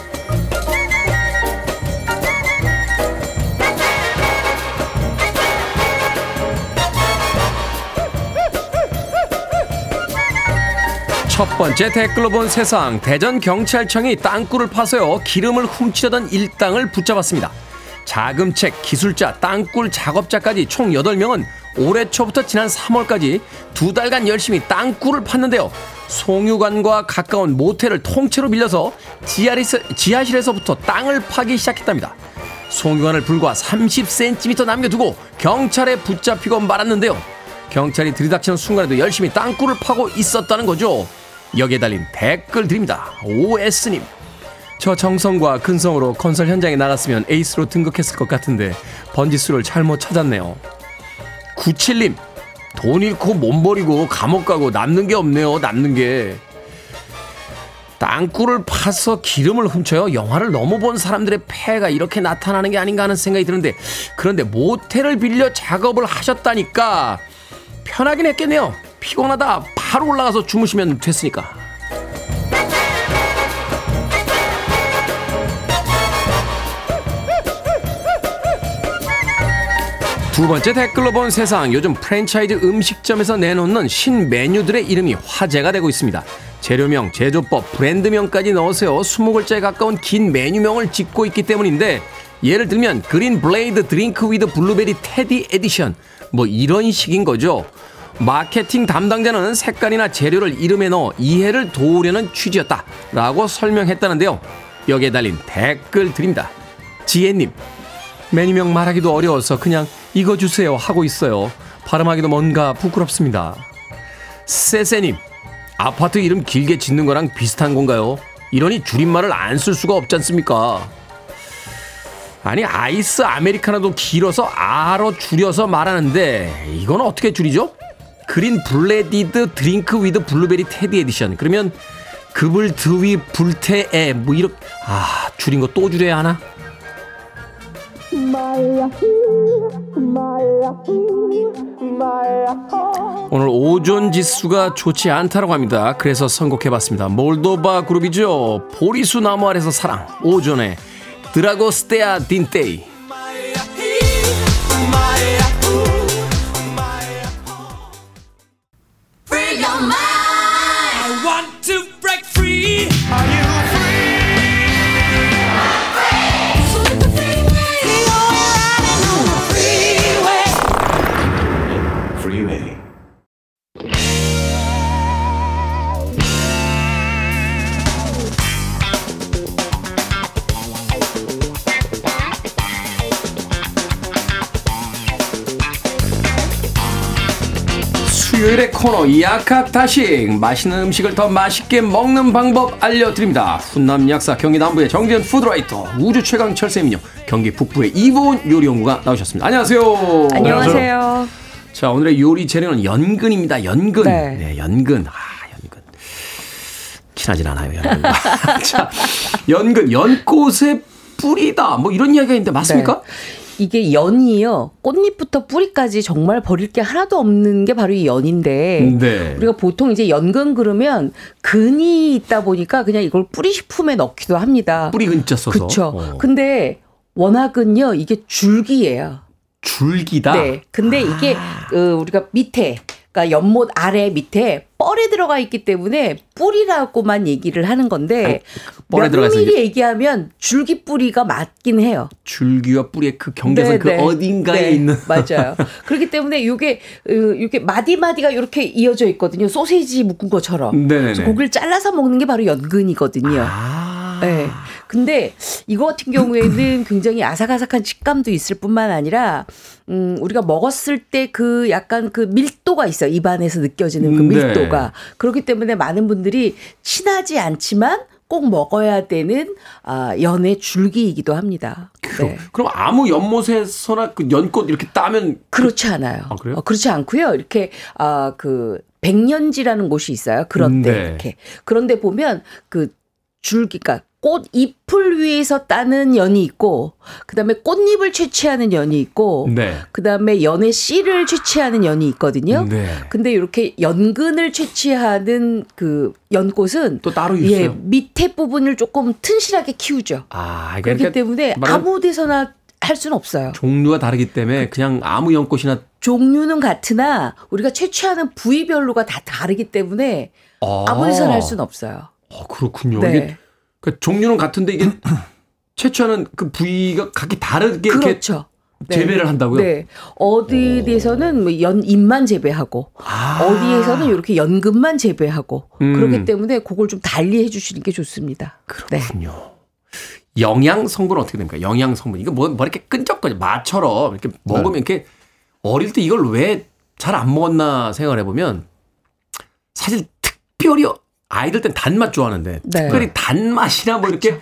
첫 번째 댓글로 본 세상 대전 경찰청이 땅굴을 파서요 기름을 훔치려던 일당을 붙잡았습니다. 자금책, 기술자, 땅굴 작업자까지 총 8명은 올해 초부터 지난 3월까지 두 달간 열심히 땅굴을 팠는데요. 송유관과 가까운 모텔을 통째로 지하실에서, 지하실에서부터 땅을 파기 시작했답니다. 송유관을 불과 30cm 남겨두고 경찰에 붙잡히고 말았는데요. 경찰이 들이닥치는 순간에도 열심히 땅굴을 파고 있었다는 거죠. 여기에 달린 댓글 드립니다. OS님. 저 정성과 근성으로 건설 현장에 나갔으면 에이스로 등극했을 것 같은데 번지수를 잘못 찾았네요. 97님. 돈 잃고 몸 버리고 감옥 가고 남는 게 없네요. 남는 게. 땅굴을 파서 기름을 훔쳐요. 영화를 너무 본 사람들의 폐가 이렇게 나타나는 게 아닌가 하는 생각이 드는데 그런데 모텔을 빌려 작업을 하셨다니까 편하긴 했겠네요. 피곤하다 바로 올라가서 주무시면 됐으니까. 두 번째 댓글로 본 세상 요즘 프랜차이즈 음식점에서 내놓는 신 메뉴들의 이름이 화제가 되고 있습니다. 재료명, 제조법, 브랜드명까지 넣어서요 20글자에 가까운 긴 메뉴명을 짓고 있기 때문인데 예를 들면 Green Blended Drink with Blueberry Teddy Edition 뭐 이런 식인 거죠. 마케팅 담당자는 색깔이나 재료를 이름에 넣어 이해를 도우려는 취지였다 라고 설명했다는데요. 여기에 달린 댓글 드립니다. 지혜님, 메뉴명 말하기도 어려워서 그냥 이거 주세요 하고 있어요. 발음하기도 뭔가 부끄럽습니다. 세세님, 아파트 이름 길게 짓는 거랑 비슷한 건가요? 이러니 줄임말을 안 쓸 수가 없지 않습니까? 아니 아이스 아메리카노도 길어서 아아로 줄여서 말하는데 이건 어떻게 줄이죠? Green Blended Drink with Blueberry Teddy Edition 그러면 급을 드위 불태에 뭐 이렇게 아 줄인 거 또 줄여야 하나? 오늘 오존 지수가 좋지 않다고 합니다. 그래서 선곡해봤습니다. 몰도바 그룹이죠. 보리수 나무 아래서 사랑 오존의 드라고스테아 딘테이 코너 야카타식 맛있는 음식을 더 맛있게 먹는 방법 알려드립니다. 훈남 약사 경기 남부의 정재현 푸드라이터 우주 최강 철새민요 경기 북부의 이보은 요리연구가 나오셨습니다. 안녕하세요. 안녕하세요. 자 오늘의 요리 재료는 연근입니다. 연근. 네. 네, 연근. 아 연근. 친하진 않아요 연근. 자 연근 연꽃의 뿌리다. 뭐 이런 이야기가 있는데 맞습니까? 이게 연이요. 꽃잎부터 뿌리까지 정말 버릴 게 하나도 없는 게 바로 이 연인데 네. 우리가 보통 이제 연근 그러면 근이 있다 보니까 그냥 이걸 뿌리 식품에 넣기도 합니다. 뿌리 근자 써서. 그렇죠. 어. 근데 워낙은요 이게 줄기예요. 줄기다. 네. 근데 이게 아. 어, 우리가 밑에 그러니까 연못 아래 밑에 뻘에 들어가 있기 때문에 뿌리라고만 얘기를 하는 건데 뻘에 들어가 있어요. 면밀히 얘기하면 줄기 뿌리가 맞긴 해요. 줄기와 뿌리의 그 경계선 네, 그 네. 어딘가에 네, 있는 맞아요. 그렇기 때문에 요게 어, 요게 마디 마디가 이렇게 이어져 있거든요. 소세지 묶은 것처럼. 네네네. 그래서 고기를 잘라서 먹는 게 바로 연근이거든요. 아. 네. 근데 이거 같은 경우에는 굉장히 아삭아삭한 식감도 있을 뿐만 아니라 음 우리가 먹었을 때 그 약간 그 밀도가 있어요. 입안에서 느껴지는 그 음, 네. 밀도가. 그렇기 때문에 많은 분들이 친하지 않지만 꼭 먹어야 되는 아 연의 줄기이기도 합니다. 그럼, 네. 그럼 아무 연못에서나 그 연꽃 이렇게 따면 그렇지 않아요. 아, 그래요? 어, 그렇지 않고요. 이렇게 아 그 백년지라는 곳이 있어요. 그런데 네. 이렇게 그런데 보면 그 줄기가 꽃 잎을 위해서 따는 연이 있고 그다음에 꽃잎을 채취하는 연이 있고 네. 그다음에 연의 씨를 채취하는 연이 있거든요. 네. 근데 이렇게 연근을 채취하는 그 연꽃은 또 따로 예, 있어요. 밑에 부분을 조금 튼실하게 키우죠. 아, 그렇기 그러니까 때문에 말하자면 아무 데서나 할 수는 없어요. 종류가 다르기 때문에 그냥 아무 연꽃이나 종류는 같으나 우리가 채취하는 부위별로가 다 다르기 때문에 아. 아무 데서나 할 수는 없어요. 어, 그렇군요. 네. 그 종류는 같은데 이게 채취하는 그 부위가 각기 다르게 그렇죠. 네. 재배를 한다고요? 네. 어디에서는 뭐 연잎만 재배하고 아. 어디에서는 이렇게 연근만 재배하고 음. 그렇기 때문에 그걸 좀 달리 해주시는 게 좋습니다. 네. 그렇군요. 영양 성분은 어떻게 됩니까? 영양 성분. 이거 뭐, 뭐 이렇게 끈적거려. 마처럼 이렇게 먹으면 이렇게 어릴 때 이걸 왜 잘 안 먹었나 생각을 해보면 사실 특별히 아이들 땐 단맛 좋아하는데 네. 특별히 단맛이나 뭐 이렇게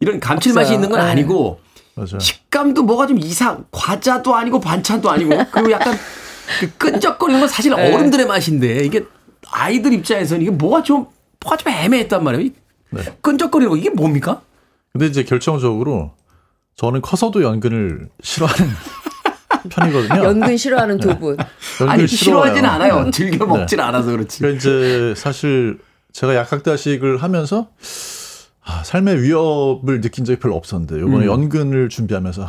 이런 감칠맛이 없어요. 있는 건 네. 아니고 맞아요. 식감도 뭐가 좀 이상 과자도 아니고 반찬도 아니고 그리고 약간 그 끈적거리는 건 사실 네. 어른들의 맛인데 이게 아이들 입장에서는 이게 뭐가 좀 뭐가 좀 애매했단 말이에요. 이 네. 끈적거리는 거 이게 뭡니까? 근데 이제 결정적으로 저는 커서도 연근을 싫어하는 편이거든요. 연근 싫어하는 두 분. 연근 아니. 싫어하진 않아요. 즐겨 네. 먹질 않아서 그렇지. 그러니까 이제 사실 제가 약학다식을 하면서 아, 삶의 위협을 느낀 적이 별로 없었는데 이번에 음. 연근을 준비하면서 아,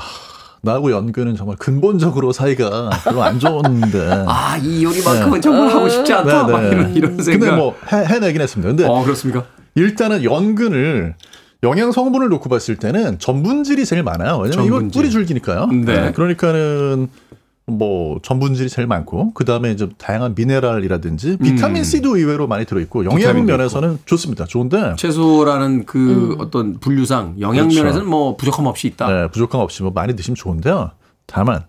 나하고 연근은 정말 근본적으로 사이가 별로 안 좋은데. 아 이 요리만큼은 정말 하고 싶지 않다. 막 이런, 이런 생각. 네. 근데 뭐 해, 해내긴 했습니다. 근데 어 그렇습니까? 일단은 연근을 영양 성분을 놓고 봤을 때는 전분질이 제일 많아요. 왜냐면 이건 전분질. 뿌리 줄기니까요. 네. 그러니까는 뭐 전분질이 제일 많고 그 다음에 이제 다양한 미네랄이라든지 비타민 C도 의외로 많이 들어있고 영양 음. 면에서는 좋습니다. 좋은데 채소라는 그 음. 어떤 분류상 영양면에서는 그렇죠. 뭐 부족함 없이 있다. 네, 부족함 없이 뭐 많이 드시면 좋은데요. 다만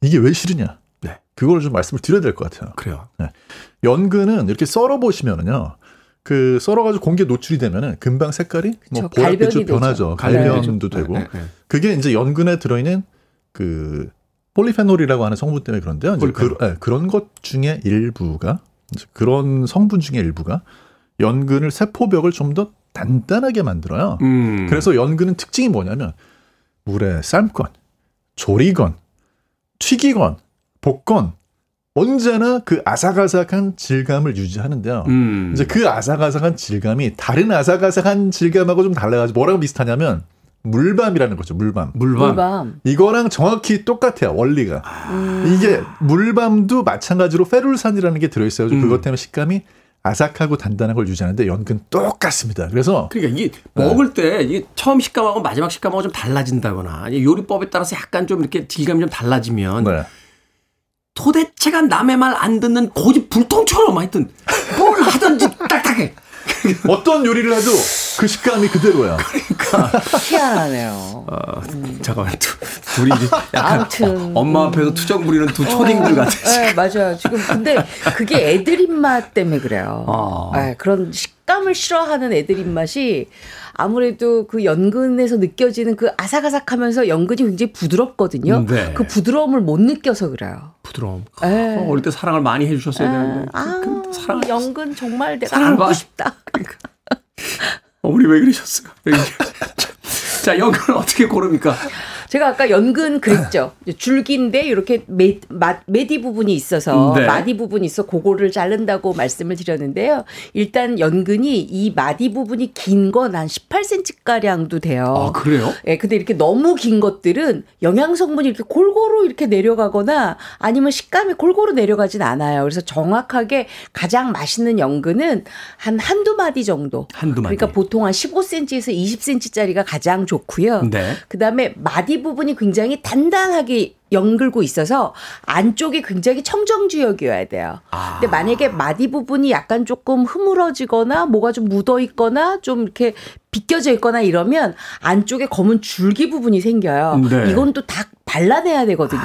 이게 왜 싫으냐? 네. 그걸 좀 말씀을 드려야 될 것 같아요. 그래요. 연근은 이렇게 썰어 보시면은요. 그 썰어가지고 공기에 노출이 되면은 금방 색깔이 뭐 보랏빛으로 갈변이 변하죠. 되죠. 갈변도 네, 되고 네, 네. 그게 이제 연근에 들어있는 그 폴리페놀이라고 하는 성분 때문에 그런데요. 이제 그, 폴리페놀. 런것 중에 일부가 그런 성분 중에 일부가 연근을 세포벽을 좀 더 단단하게 만들어요. 음. 그래서 연근은 특징이 뭐냐면 물에 삶건, 조리건, 튀기건, 볶건 언제나 그 아삭아삭한 질감을 유지하는데요. 음. 이제 그 아삭아삭한 질감이 다른 아삭아삭한 질감하고 좀 달라가지고 뭐라고 비슷하냐면 물밤이라는 거죠. 물밤. 물밤. 물밤. 이거랑 정확히 똑같아요. 원리가. 음. 이게 물밤도 마찬가지로 페룰산이라는 게 들어있어요. 음. 그것 때문에 식감이 아삭하고 단단한 걸 유지하는데 연근 똑같습니다. 그래서 그러니까 이게 네. 먹을 때 이게 처음 식감하고 마지막 식감하고 좀 달라진다거나 아니 요리법에 따라서 약간 좀 이렇게 질감이 좀 달라지면 네. 도대체가 남의 말 안 듣는 고집 불통처럼 하여튼 뭘 하든지 딱딱해. 어떤 요리를 해도 그 식감이 그대로야. 희한하네요. 어, 잠깐만 두, 둘이 약간 아무튼. 어, 엄마 앞에서 투정 부리는 두 초딩들 같아. 네, 맞아요. 지금 근데 그게 애들 입맛 때문에 그래요. 아. 네, 그런 식감을 싫어하는 애들 입맛이 아무래도 그 연근에서 느껴지는 그 아삭아삭하면서 연근이 굉장히 부드럽거든요. 네. 그 부드러움을 못 느껴서 그래요. 부드러움. 네. 어, 어릴 때 사랑을 많이 해주셨어야 되는데. 아, 근데 사랑을 연근 정말 내가 사랑을 안고 받- 싶다. 왜 그러셨어요? 왜 그러셨어요? 자, 연근을 어떻게 고릅니까? 제가 아까 연근 그랬죠. 줄기인데 이렇게 매, 마, 메디 부분이 있어서 네. 마디 부분이 있어 그거를 자른다고 말씀을 드렸는데요. 일단 연근이 이 마디 부분이 긴 건 한 18cm 가량도 돼요. 아, 그래요? 예, 근데 이렇게 너무 긴 것들은 영양 성분이 이렇게 골고루 이렇게 내려가거나 아니면 식감이 골고루 내려가진 않아요. 그래서 정확하게 가장 맛있는 연근은 한 한두 마디 정도. 한두 마디. 그러니까 보통 한 15cm에서 20cm짜리가 가장 좋고요. 네. 그다음에 마디 부분이 굉장히 단단하게 연글고 있어서 안쪽이 굉장히 청정 지역이어야 돼요. 아. 근데 만약에 마디 부분이 약간 조금 흐물어지거나 뭐가 좀 묻어 있거나 좀 이렇게 비껴져 있거나 이러면 안쪽에 검은 줄기 부분이 생겨요. 네. 이건 또 다 발라내야 되거든요.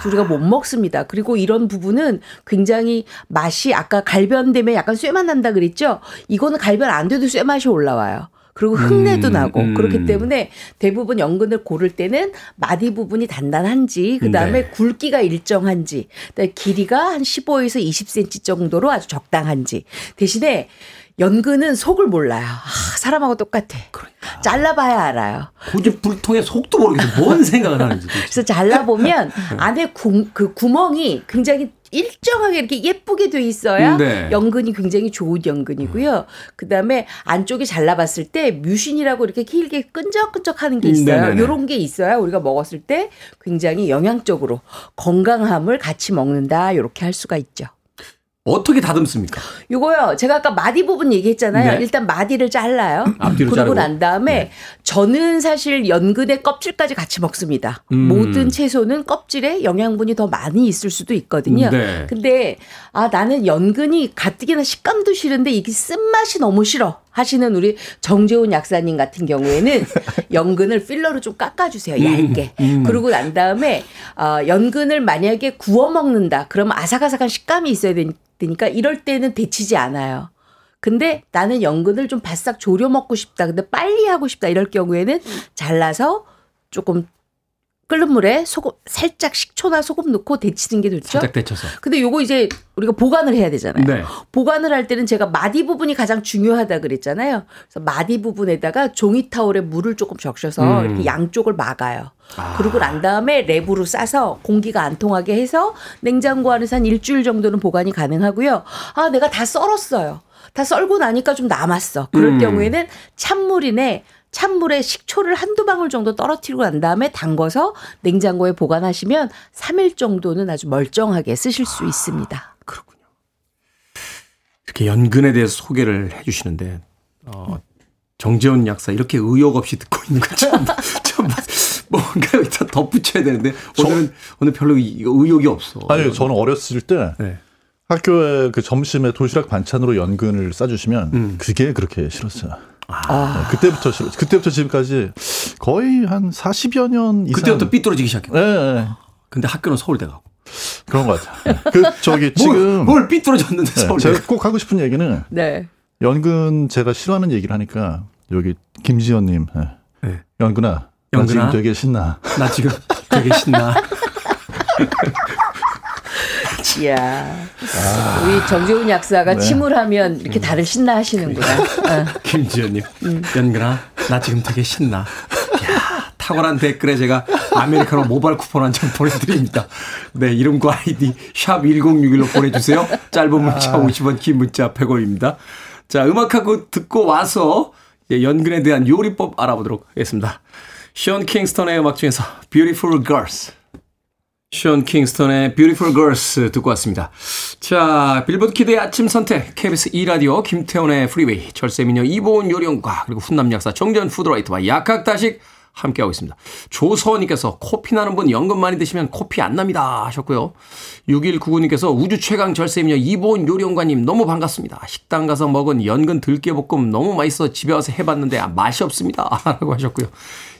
그래서 우리가 못 먹습니다. 그리고 이런 부분은 굉장히 맛이 아까 갈변되면 약간 쇠맛 난다 그랬죠? 이거는 갈변 안 돼도 쇠맛이 올라와요. 그리고 흙내도 음, 나고 음. 그렇기 때문에 대부분 연근을 고를 때는 마디 부분이 단단한지 그다음에 네. 굵기가 일정한지 그다음에 길이가 한 15에서 20cm 정도로 아주 적당한지 대신에 연근은 속을 몰라요. 아, 사람하고 똑같아. 그러니까. 잘라봐야 알아요. 굳이 불통에 속도 모르겠어. 뭔 생각을 하는지. 그래서 잘라보면 네. 안에 구, 그 구멍이 굉장히 일정하게 이렇게 예쁘게 돼 있어야 네. 연근이 굉장히 좋은 연근이고요. 그 다음에 안쪽에 잘라봤을 때 뮤신이라고 이렇게 길게 끈적끈적 하는 게 있어요. 음, 네네네. 요런 게 있어야 우리가 먹었을 때 굉장히 영양적으로 건강함을 같이 먹는다. 요렇게 할 수가 있죠. 어떻게 다듬습니까? 요거요. 제가 아까 마디 부분 얘기했잖아요. 네. 일단 마디를 잘라요. 앞뒤로 그러고 자르고. 난 다음에 네. 저는 사실 연근의 껍질까지 같이 먹습니다. 음. 모든 채소는 껍질에 영양분이 더 많이 있을 수도 있거든요. 네. 근데 아 나는 연근이 가뜩이나 식감도 싫은데 이게 쓴맛이 너무 싫어. 하시는 우리 정재훈 약사님 같은 경우에는 연근을 필러로 좀 깎아주세요 얇게. 음. 그러고 난 다음에 어, 연근을 만약에 구워 먹는다. 그러면 아삭아삭한 식감이 있어야 되니- 되니까 이럴 때는 데치지 않아요. 근데 나는 연근을 좀 바싹 졸여 먹고 싶다. 근데 빨리 하고 싶다. 이럴 경우에는 잘라서 조금 끓는 물에 소금 살짝 식초나 소금 넣고 데치는 게 좋죠 살짝 데쳐서. 근데 요거 이제 우리가 보관을 해야 되잖아요. 네. 보관을 할 때는 제가 마디 부분이 가장 중요하다 그랬잖아요. 그래서 마디 부분에다가 종이 타올에 물을 조금 적셔서 음. 이렇게 양쪽을 막아요. 아. 그러고 난 다음에 랩으로 싸서 공기가 안 통하게 해서 냉장고 안에서 한 일주일 정도는 보관이 가능하고요. 아, 내가 다 썰었어요. 다 썰고 나니까 좀 남았어. 그럴 음. 경우에는 찬물이네. 찬물에 식초를 한두 방울 정도 떨어뜨리고 난 다음에 담궈서 냉장고에 보관하시면 3일 정도는 아주 멀쩡하게 쓰실 수 있습니다. 그렇군요. 이렇게 연근에 대해서 소개를 해주시는데 어, 정재훈 약사 이렇게 의욕 없이 듣고 있는 처음 봤- 뭔가 여기다 덧붙여야 되는데 오늘은 오늘 별로 이- 의욕이 없어. 아니 저는 어렸을 때 네. 학교에 그 점심에 도시락 반찬으로 연근을 싸주시면 음. 그게 그렇게 싫었어요. 아. 네, 그때부터 싫어. 그때부터 지금까지 거의 한 40여 년 이상. 그때부터 삐뚤어지기 시작했고. 예, 예. 근데 학교는 서울대 가고. 그런 것 같아요. 그 저기 지금 뭘, 뭘 삐뚤어졌는데 네, 서울대. 제가 가꼭 하고 싶은 얘기는 네. 연근 제가 싫어하는 얘기를 하니까 여기 김지연님 예. 네. 연근아, 나 연근아? 지금 되게 신나. 나 지금 되게 신나. 이야. 우리 정재훈 약사가 네. 침울하면 이렇게 다들 신나 하시는구나. 어. 김지현님, 음. 연근아, 나 지금 되게 신나. 야 탁월한 댓글에 제가 아메리카노 모바일 쿠폰 한 장 보내드립니다. 네, 이름과 아이디 샵 1061로 보내주세요. 짧은 문자 50원, 긴 문자 100원입니다. 자, 음악하고 듣고 와서 이제 연근에 대한 요리법 알아보도록 하겠습니다. 션 킹스턴의 음악 중에서 Beautiful Girls. 션 킹스턴의 Beautiful Girls 듣고 왔습니다. 자, 빌보드 키드의 아침 선택, KBS 2라디오, 김태훈의 프리웨이, 절세미녀 이보은 요리연구가, 그리고 훈남 약사 정재훈 food writer와 약학다식 함께하고 있습니다. 조서원님께서 코피 나는 분 연근 많이 드시면 코피 안 납니다 하셨고요. 6199님께서 우주 최강 절세미녀 이보은 요리연과님 너무 반갑습니다. 식당 가서 먹은 연근 들깨볶음 너무 맛있어 집에 와서 해봤는데 아, 맛이 없습니다. 라고 하셨고요.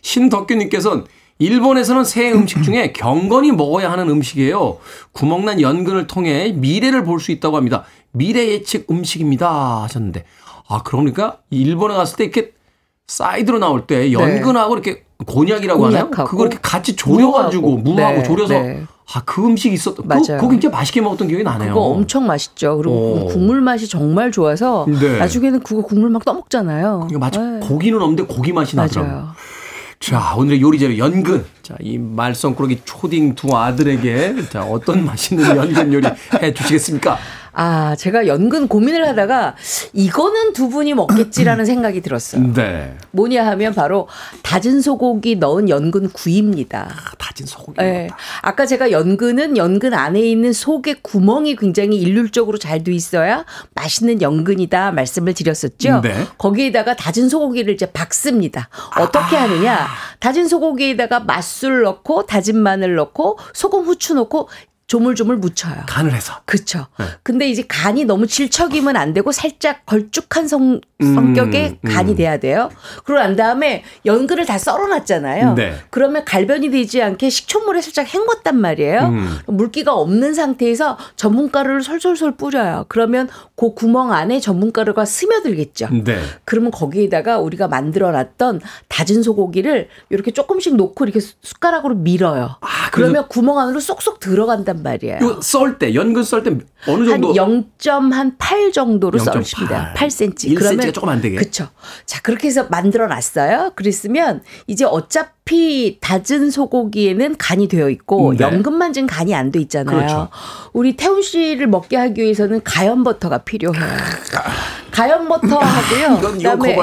신덕규님께서는 일본에서는 새 음식 중에 경건히 먹어야 하는 음식이에요. 구멍난 연근을 통해 미래를 볼 수 있다고 합니다. 미래 예측 음식입니다. 하셨는데. 아, 그러니까 일본에 갔을 때 이렇게 사이드로 나올 때 연근하고 이렇게 곤약이라고 하나요? 곤약하고 그걸 이렇게 같이 졸여가지고 무하고. 무하고 네, 졸여서 네. 아, 그 음식이 있었던 그, 맞아요. 그거 굉장히 맛있게 먹었던 기억이 나네요. 그거 엄청 맛있죠. 그리고 오. 그 국물 맛이 정말 좋아서 네. 나중에는 그거 국물 막 떠먹잖아요. 마치 네. 고기는 없는데 고기 맛이 나더라고요. 자, 오늘의 요리 재료 연근. 자, 이 말썽꾸러기 초딩 두 아들에게 자, 어떤 맛있는 연근 요리 해 주시겠습니까? 아, 제가 연근 고민을 하다가 이거는 두 분이 먹겠지라는 생각이 들었어요. 네. 뭐냐 하면 바로 다진 소고기 넣은 연근 구이입니다. 아, 다진 소고기. 네. 아까 제가 연근은 연근 안에 있는 속의 구멍이 굉장히 일률적으로 잘 돼 있어야 맛있는 연근이다 말씀을 드렸었죠. 네. 거기에다가 다진 소고기를 이제 박습니다. 어떻게 아. 하느냐? 다진 소고기에다가 맛술 넣고 다진 마늘 넣고 소금 후추 넣고 조물조물 묻혀요. 간을 해서. 그렇죠. 네. 근데 이제 간이 너무 질척이면 안 되고 살짝 걸쭉한 성, 음, 성격의 음. 간이 돼야 돼요. 그러고 난 다음에 연근을 다 썰어놨잖아요. 네. 그러면 갈변이 되지 않게 식초물에 살짝 헹궜단 말이에요. 음. 물기가 없는 상태에서 전분가루를 솔솔솔 뿌려요. 그러면 그 구멍 안에 전분가루가 스며들겠죠. 네. 그러면 거기에다가 우리가 만들어놨던 다진 소고기를 이렇게 조금씩 놓고 이렇게 숟가락으로 밀어요. 아, 그러면 구멍 안으로 쏙쏙 들어간단 썰었단 말이에요. 썰 때, 연근 썰 때 어느 정도? 한 0.8 정도로 0.8. 썰십니다. 8cm. 1cm 가 조금 안 되게. 그렇죠. 자, 그렇게 해서 만들어 놨어요. 그랬으면 이제 어차피 다진 소고기에는 간이 되어 있고 네. 연근만 지금 간이 안 돼 있잖아요. 그렇죠. 우리 태훈 씨를 먹게 하기 위해서는 가염 버터가 필요해요. 가염 버터 하고요. 이건 이건 그다음에.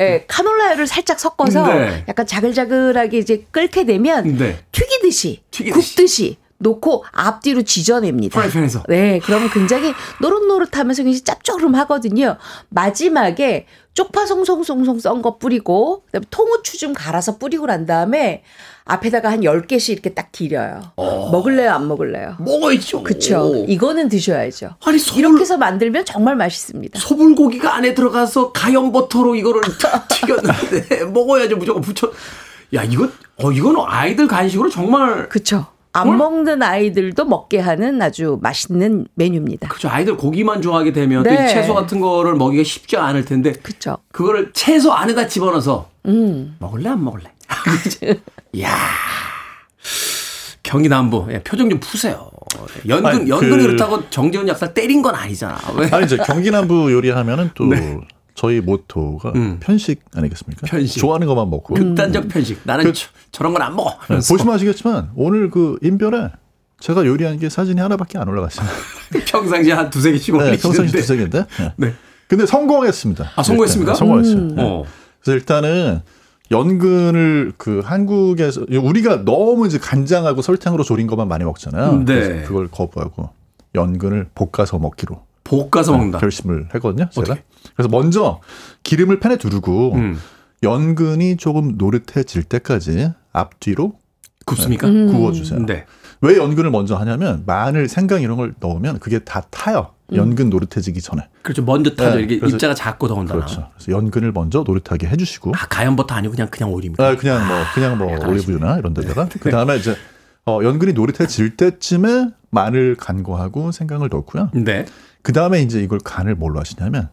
예, 카놀라유를 살짝 섞어서 네. 약간 자글자글하게 이제 끓게 되면 네. 튀기듯이, 튀기듯이. 굽듯이 놓고 앞뒤로 지져냅니다. 프라이팬에서. 네, 그러면 굉장히 노릇노릇하면서 굉장히 짭조름하거든요. 마지막에 쪽파 송송송송 썬 거 뿌리고 그다음에 통후추 좀 갈아서 뿌리고 난 다음에 앞에다가 한 10개씩 이렇게 딱 기려요. 먹을래요, 안 먹을래요? 먹어야죠. 그쵸. 이거는 드셔야죠. 아니, 소불, 이렇게 해서 만들면 정말 맛있습니다. 소불고기가 안에 들어가서 가염 버터로 이거를 튀겼는데 먹어야죠. 무조건 부쳐. 야, 이거, 어, 이거는 아이들 간식으로 정말. 그쵸. 안 먹는 아이들도 먹게 하는 아주 맛있는 메뉴입니다. 그죠. 아이들 고기만 좋아하게 되면 또 네. 이 채소 같은 거를 먹기가 쉽지 않을 텐데. 그쵸. 그거를 채소 안에다 집어넣어서 음. 먹을래 안 먹을래? 야 경기 남부 예, 표정 좀 푸세요. 연근 아니, 연근이 그- 그렇다고 정재훈 약사 때린 건 아니잖아. 왜? 아니 이제 경기남부 요리하면은 또 저희 모토가 네. 음. 편식 아니겠습니까? 편식. 좋아하는 것만 먹고. 극단적 편식. 나는 그- 저, 런 건 안 먹어. 네. 보시면 아시겠지만 오늘 그 인별에 제가 요리한 게 사진이 하나밖에 안 올라갔어요. 평상시에 한 두세 개씩 네, 평상시. 두세 개인데. 네. 네. 근데 성공했습니다. 아, 성공했습니까? 네, 성공했어요. 음. 네. 어. 그래서 일단은 연근을 그 한국에서 우리가 너무 이제 간장하고 설탕으로 조린 것만 많이 먹잖아요. 네. 그래서 그걸 거부하고 연근을 볶아서 먹기로 볶아서 먹는다. 결심을 했거든요. 제가. 어떻게? 그래서 먼저 기름을 팬에 두르고 음. 연근이 조금 노릇해질 때까지 앞뒤로 굽습니까? 음. 구워주세요. 네. 왜 연근을 먼저 하냐면 마늘, 생강 이런 걸 넣으면 그게 다 타요. 연근 노릇해지기 전에. 그렇죠. 먼저 타죠. 네, 이게 입자가 작고 더군다나. 그렇죠. 그래서 연근을 먼저 노릇하게 해주시고 아, 가염 버터 아니고 그냥 그냥 오일입니까? 아, 그냥 뭐 그냥 뭐 약간 올리브유나 이런 데다가 그 다음에 이제 어, 연근이 노릇해질 때쯤에 마늘 간거하고 생강을 넣고요. 네. 그 다음에 이제 이걸 간을 뭘로 하시냐면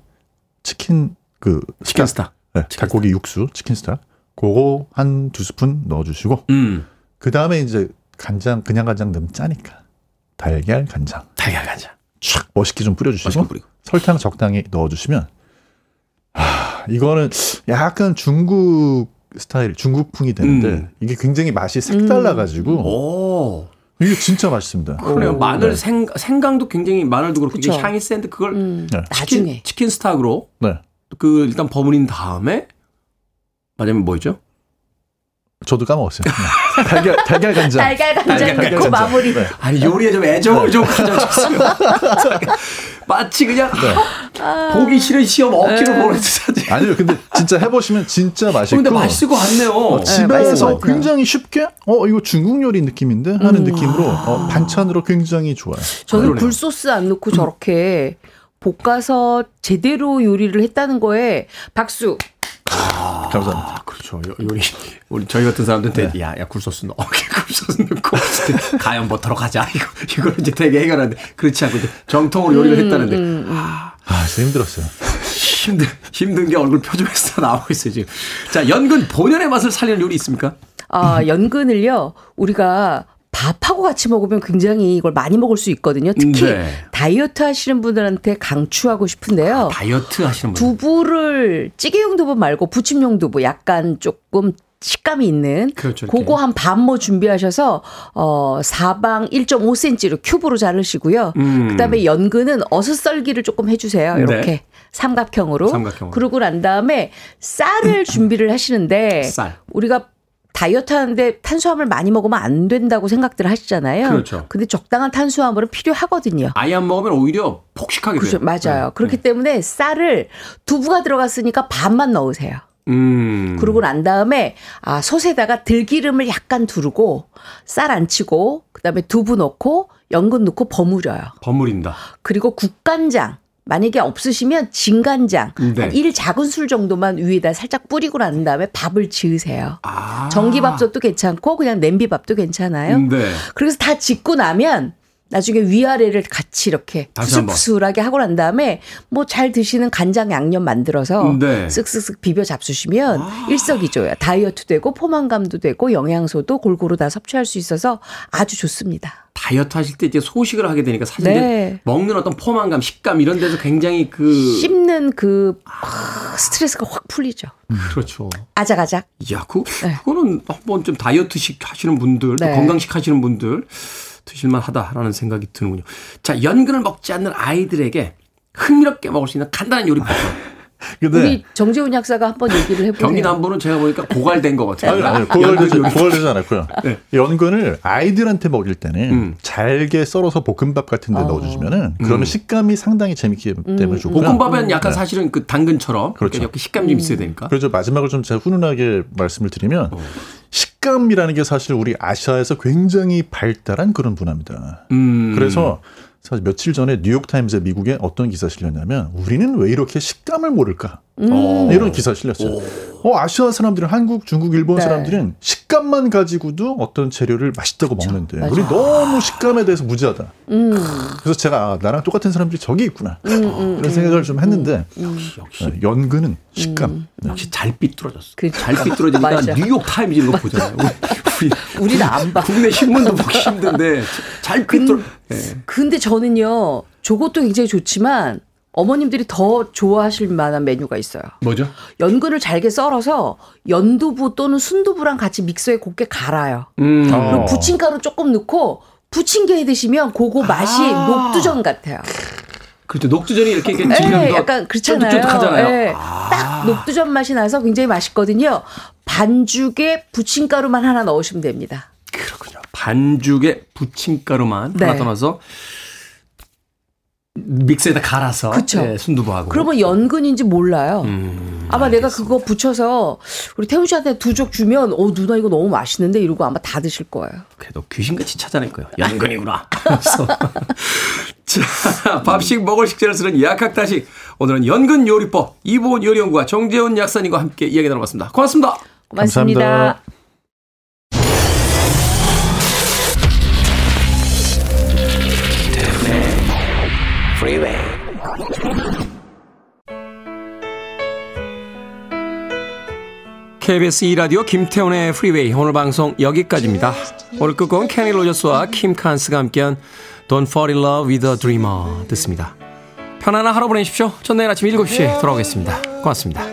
치킨 그 치킨 스톡. 네, 닭고기 육수 치킨 스톡 그거 한 두 스푼 넣어주시고 음. 그 다음에 이제 간장 그냥 간장 넣으면 짜니까 달걀 간장 달걀 간장. 촥 멋있게 좀 뿌려주시고. 설탕 적당히 넣어주시면 아 이거는 약간 중국 스타일 중국풍이 되는데 음. 이게 굉장히 맛이 색달라가지고 오. 이게 진짜 맛있습니다. 그래요. 오, 마늘 네. 생 생강도 굉장히 마늘도 그렇고 그쵸. 이게 향이 센데 그걸 음, 네. 치킨, 나중에. 치킨 스탁으로 네. 그 일단 버무린 다음에 맞으면 뭐죠? 저도 까먹었어요. 네. 달걀 달걀 간장. 달걀 간장 달걀 넣고. 마무리. 네. 아니 요리에 좀 애정을 좀 가져주세요. 마치 그냥 보기 싫은 시험 억지로 보는 듯하지. 아니요, 근데 진짜 해보시면 진짜 맛있고. 근데 맛있을 것 같네요. 어, 맛있을 집에서 것 같아요. 굉장히 쉽게 어 이거 중국 요리 느낌인데 하는 느낌으로 어, 반찬으로 굉장히 좋아요. 저는 그러네요. 굴소스 안 넣고 저렇게 볶아서 제대로 요리를 했다는 거에 박수. 감사합니다. 아, 그렇죠. 요- 요리 우리 저희 같은 사람들한테 야, 야 굴소스 넣어. 굴소스 넣고 가염 버터로 가자. 이거 이걸 이제 되게 해결하는데 그렇지 않고 정통으로 요리를 했다는데 아, 진짜 힘들었어요. 힘든 힘든 게 얼굴 표정에서 다 나오고 있어요 지금. 자 연근 본연의 맛을 살리는 요리 있습니까? 아, 연근을요, 우리가 밥하고 같이 먹으면 굉장히 이걸 많이 먹을 수 있거든요. 특히 네. 다이어트 하시는 분들한테 강추하고 싶은데요. 다이어트 하시는 분. 두부를 찌개용 두부 말고 부침용 두부 약간 조금 식감이 있는 그렇죠. 그거 한 반모 준비하셔서 어 사방 1.5cm로 큐브로 자르시고요. 음. 그다음에 연근은 어슷 썰기를 조금 해 주세요. 이렇게 네. 삼각형으로. 삼각형으로. 그러고 난 다음에 쌀을 준비를 하시는데 쌀. 우리가 다이어트 하는데 탄수화물 많이 먹으면 안 된다고 생각들 하시잖아요. 그렇죠. 근데 적당한 탄수화물은 필요하거든요. 아예 안 먹으면 오히려 폭식하게 그죠, 돼요. 맞아요. 네. 그렇기 때문에 쌀을 두부가 들어갔으니까 반만 넣으세요. 음. 그러고 난 다음에 아 솥에다가 들기름을 약간 두르고 쌀 안 치고 그다음에 두부 넣고 연근 넣고 버무려요. 버무린다. 그리고 국간장 만약에 없으시면 진간장 네. 한1 작은 술 정도만 위에다 살짝 뿌리고 난 다음에 밥을 지으세요. 아. 전기밥솥도 괜찮고 그냥 냄비밥도 괜찮아요. 네. 그래서 다 짓고 나면 나중에 위아래를 같이 이렇게. 푸슬푸슬하게 하고 난 다음에 뭐 잘 드시는 간장 양념 만들어서 네. 쓱쓱쓱 비벼 잡수시면 일석이조야. 다이어트 되고 포만감도 되고 영양소도 골고루 다 섭취할 수 있어서 아주 좋습니다. 다이어트 하실 때 이제 소식을 하게 되니까 사실 네. 먹는 어떤 포만감, 식감 이런 데서 굉장히 그 씹는 그 아, 스트레스가 확 풀리죠. 그렇죠. 아작아작. 야, 그 네. 그거는 한번 좀 다이어트식 하시는 분들, 또 네. 건강식 하시는 분들 드실만 하다라는 생각이 드는군요. 자, 연근을 먹지 않는 아이들에게 흥미롭게 먹을 수 있는 간단한 요리법. 근데 우리 정재훈 약사가 한번 얘기를 해보세요. 경기 남부는 제가 보니까 고갈된 것 같아요. 아니, 아니, 고갈되지. 고갈되지 않았고요. 네. 연근을 아이들한테 먹일 때는 음. 잘게 썰어서 볶음밥 같은 데 어. 넣어주시면은 그러면 식감이 상당히 재밌기 때문에 좋고요. 볶음밥엔 약간 사실은 그 당근처럼 그렇죠. 이렇게 식감 좀 있어야 되니까. 그래서 마지막으로 좀 제가 훈훈하게 말씀을 드리면 어. 식감이라는 게 사실 우리 아시아에서 굉장히 발달한 그런 문화입니다. 음. 그래서 사실 며칠 전에 뉴욕타임즈에 미국에 어떤 기사 실렸냐면 우리는 왜 이렇게 식감을 모를까? 어. 이런 기사 실렸어요. 어, 아시아 사람들은 한국, 중국, 일본 네. 사람들은 식감만 가지고도 어떤 재료를 맛있다고 먹는데 맞아. 우리 너무 식감에 대해서 무지하다. 음, 그래서 제가 아, 나랑 똑같은 사람들이 저기 있구나. 음, 이런 생각을 좀 했는데 역시 네, 연근은 식감. 네. 역시 잘 삐뚤어졌어. 그렇죠. 잘 삐뚤어지니까. 뉴욕 타임즈 이런 거 보잖아요. 우리, 우리 우리는 안 봐. 국내 신문도 보기 힘든데 잘 삐뚤어. 네. 근데 저는요, 저것도 굉장히 좋지만 어머님들이 더 좋아하실 만한 메뉴가 있어요. 뭐죠? 연근을 잘게 썰어서 연두부 또는 순두부랑 같이 믹서에 곱게 갈아요. 음. 그리고 어. 부침가루 조금 넣고 부침개 해 드시면 그거 맛이 아. 녹두전 같아요. 그렇죠. 녹두전이 이렇게 이렇게 예, 지금도 약간 그렇잖아요. 쫀득쫀득하잖아요. 예, 아. 딱 녹두전 맛이 나서 굉장히 맛있거든요. 반죽에 부침가루만 하나 넣으시면 됩니다. 그렇군요. 반죽에 부침가루만 네. 하나 떠나서 믹스에다 갈아서 그쵸. 예, 순두부하고. 그러면 연근인지 몰라요. 음, 아마 내가 그거 붙여서 우리 태훈 씨한테 두 쪽 주면 어 누나 이거 너무 맛있는데 이러고 아마 다 드실 거예요. 그래도 귀신같이 찾아낼 거예요. 연근이구나. 자, 밥식 먹을 식재를 쓰는 약학다식. 오늘은 연근 요리법 이보은 요리연구가 정재훈 약사님과 함께 이야기 나눠봤습니다. 고맙습니다. 고맙습니다. 감사합니다. Freeway. KBS 2라디오 김태훈의 프리웨이 오늘 방송 여기까지입니다. 오늘 끝곡은 케니 로저스와 킴 칸스가 함께한 Don't Fall in Love with a Dreamer 듣습니다. 편안한 하루 보내십시오. 전 내일 아침 7시에 돌아오겠습니다. 고맙습니다.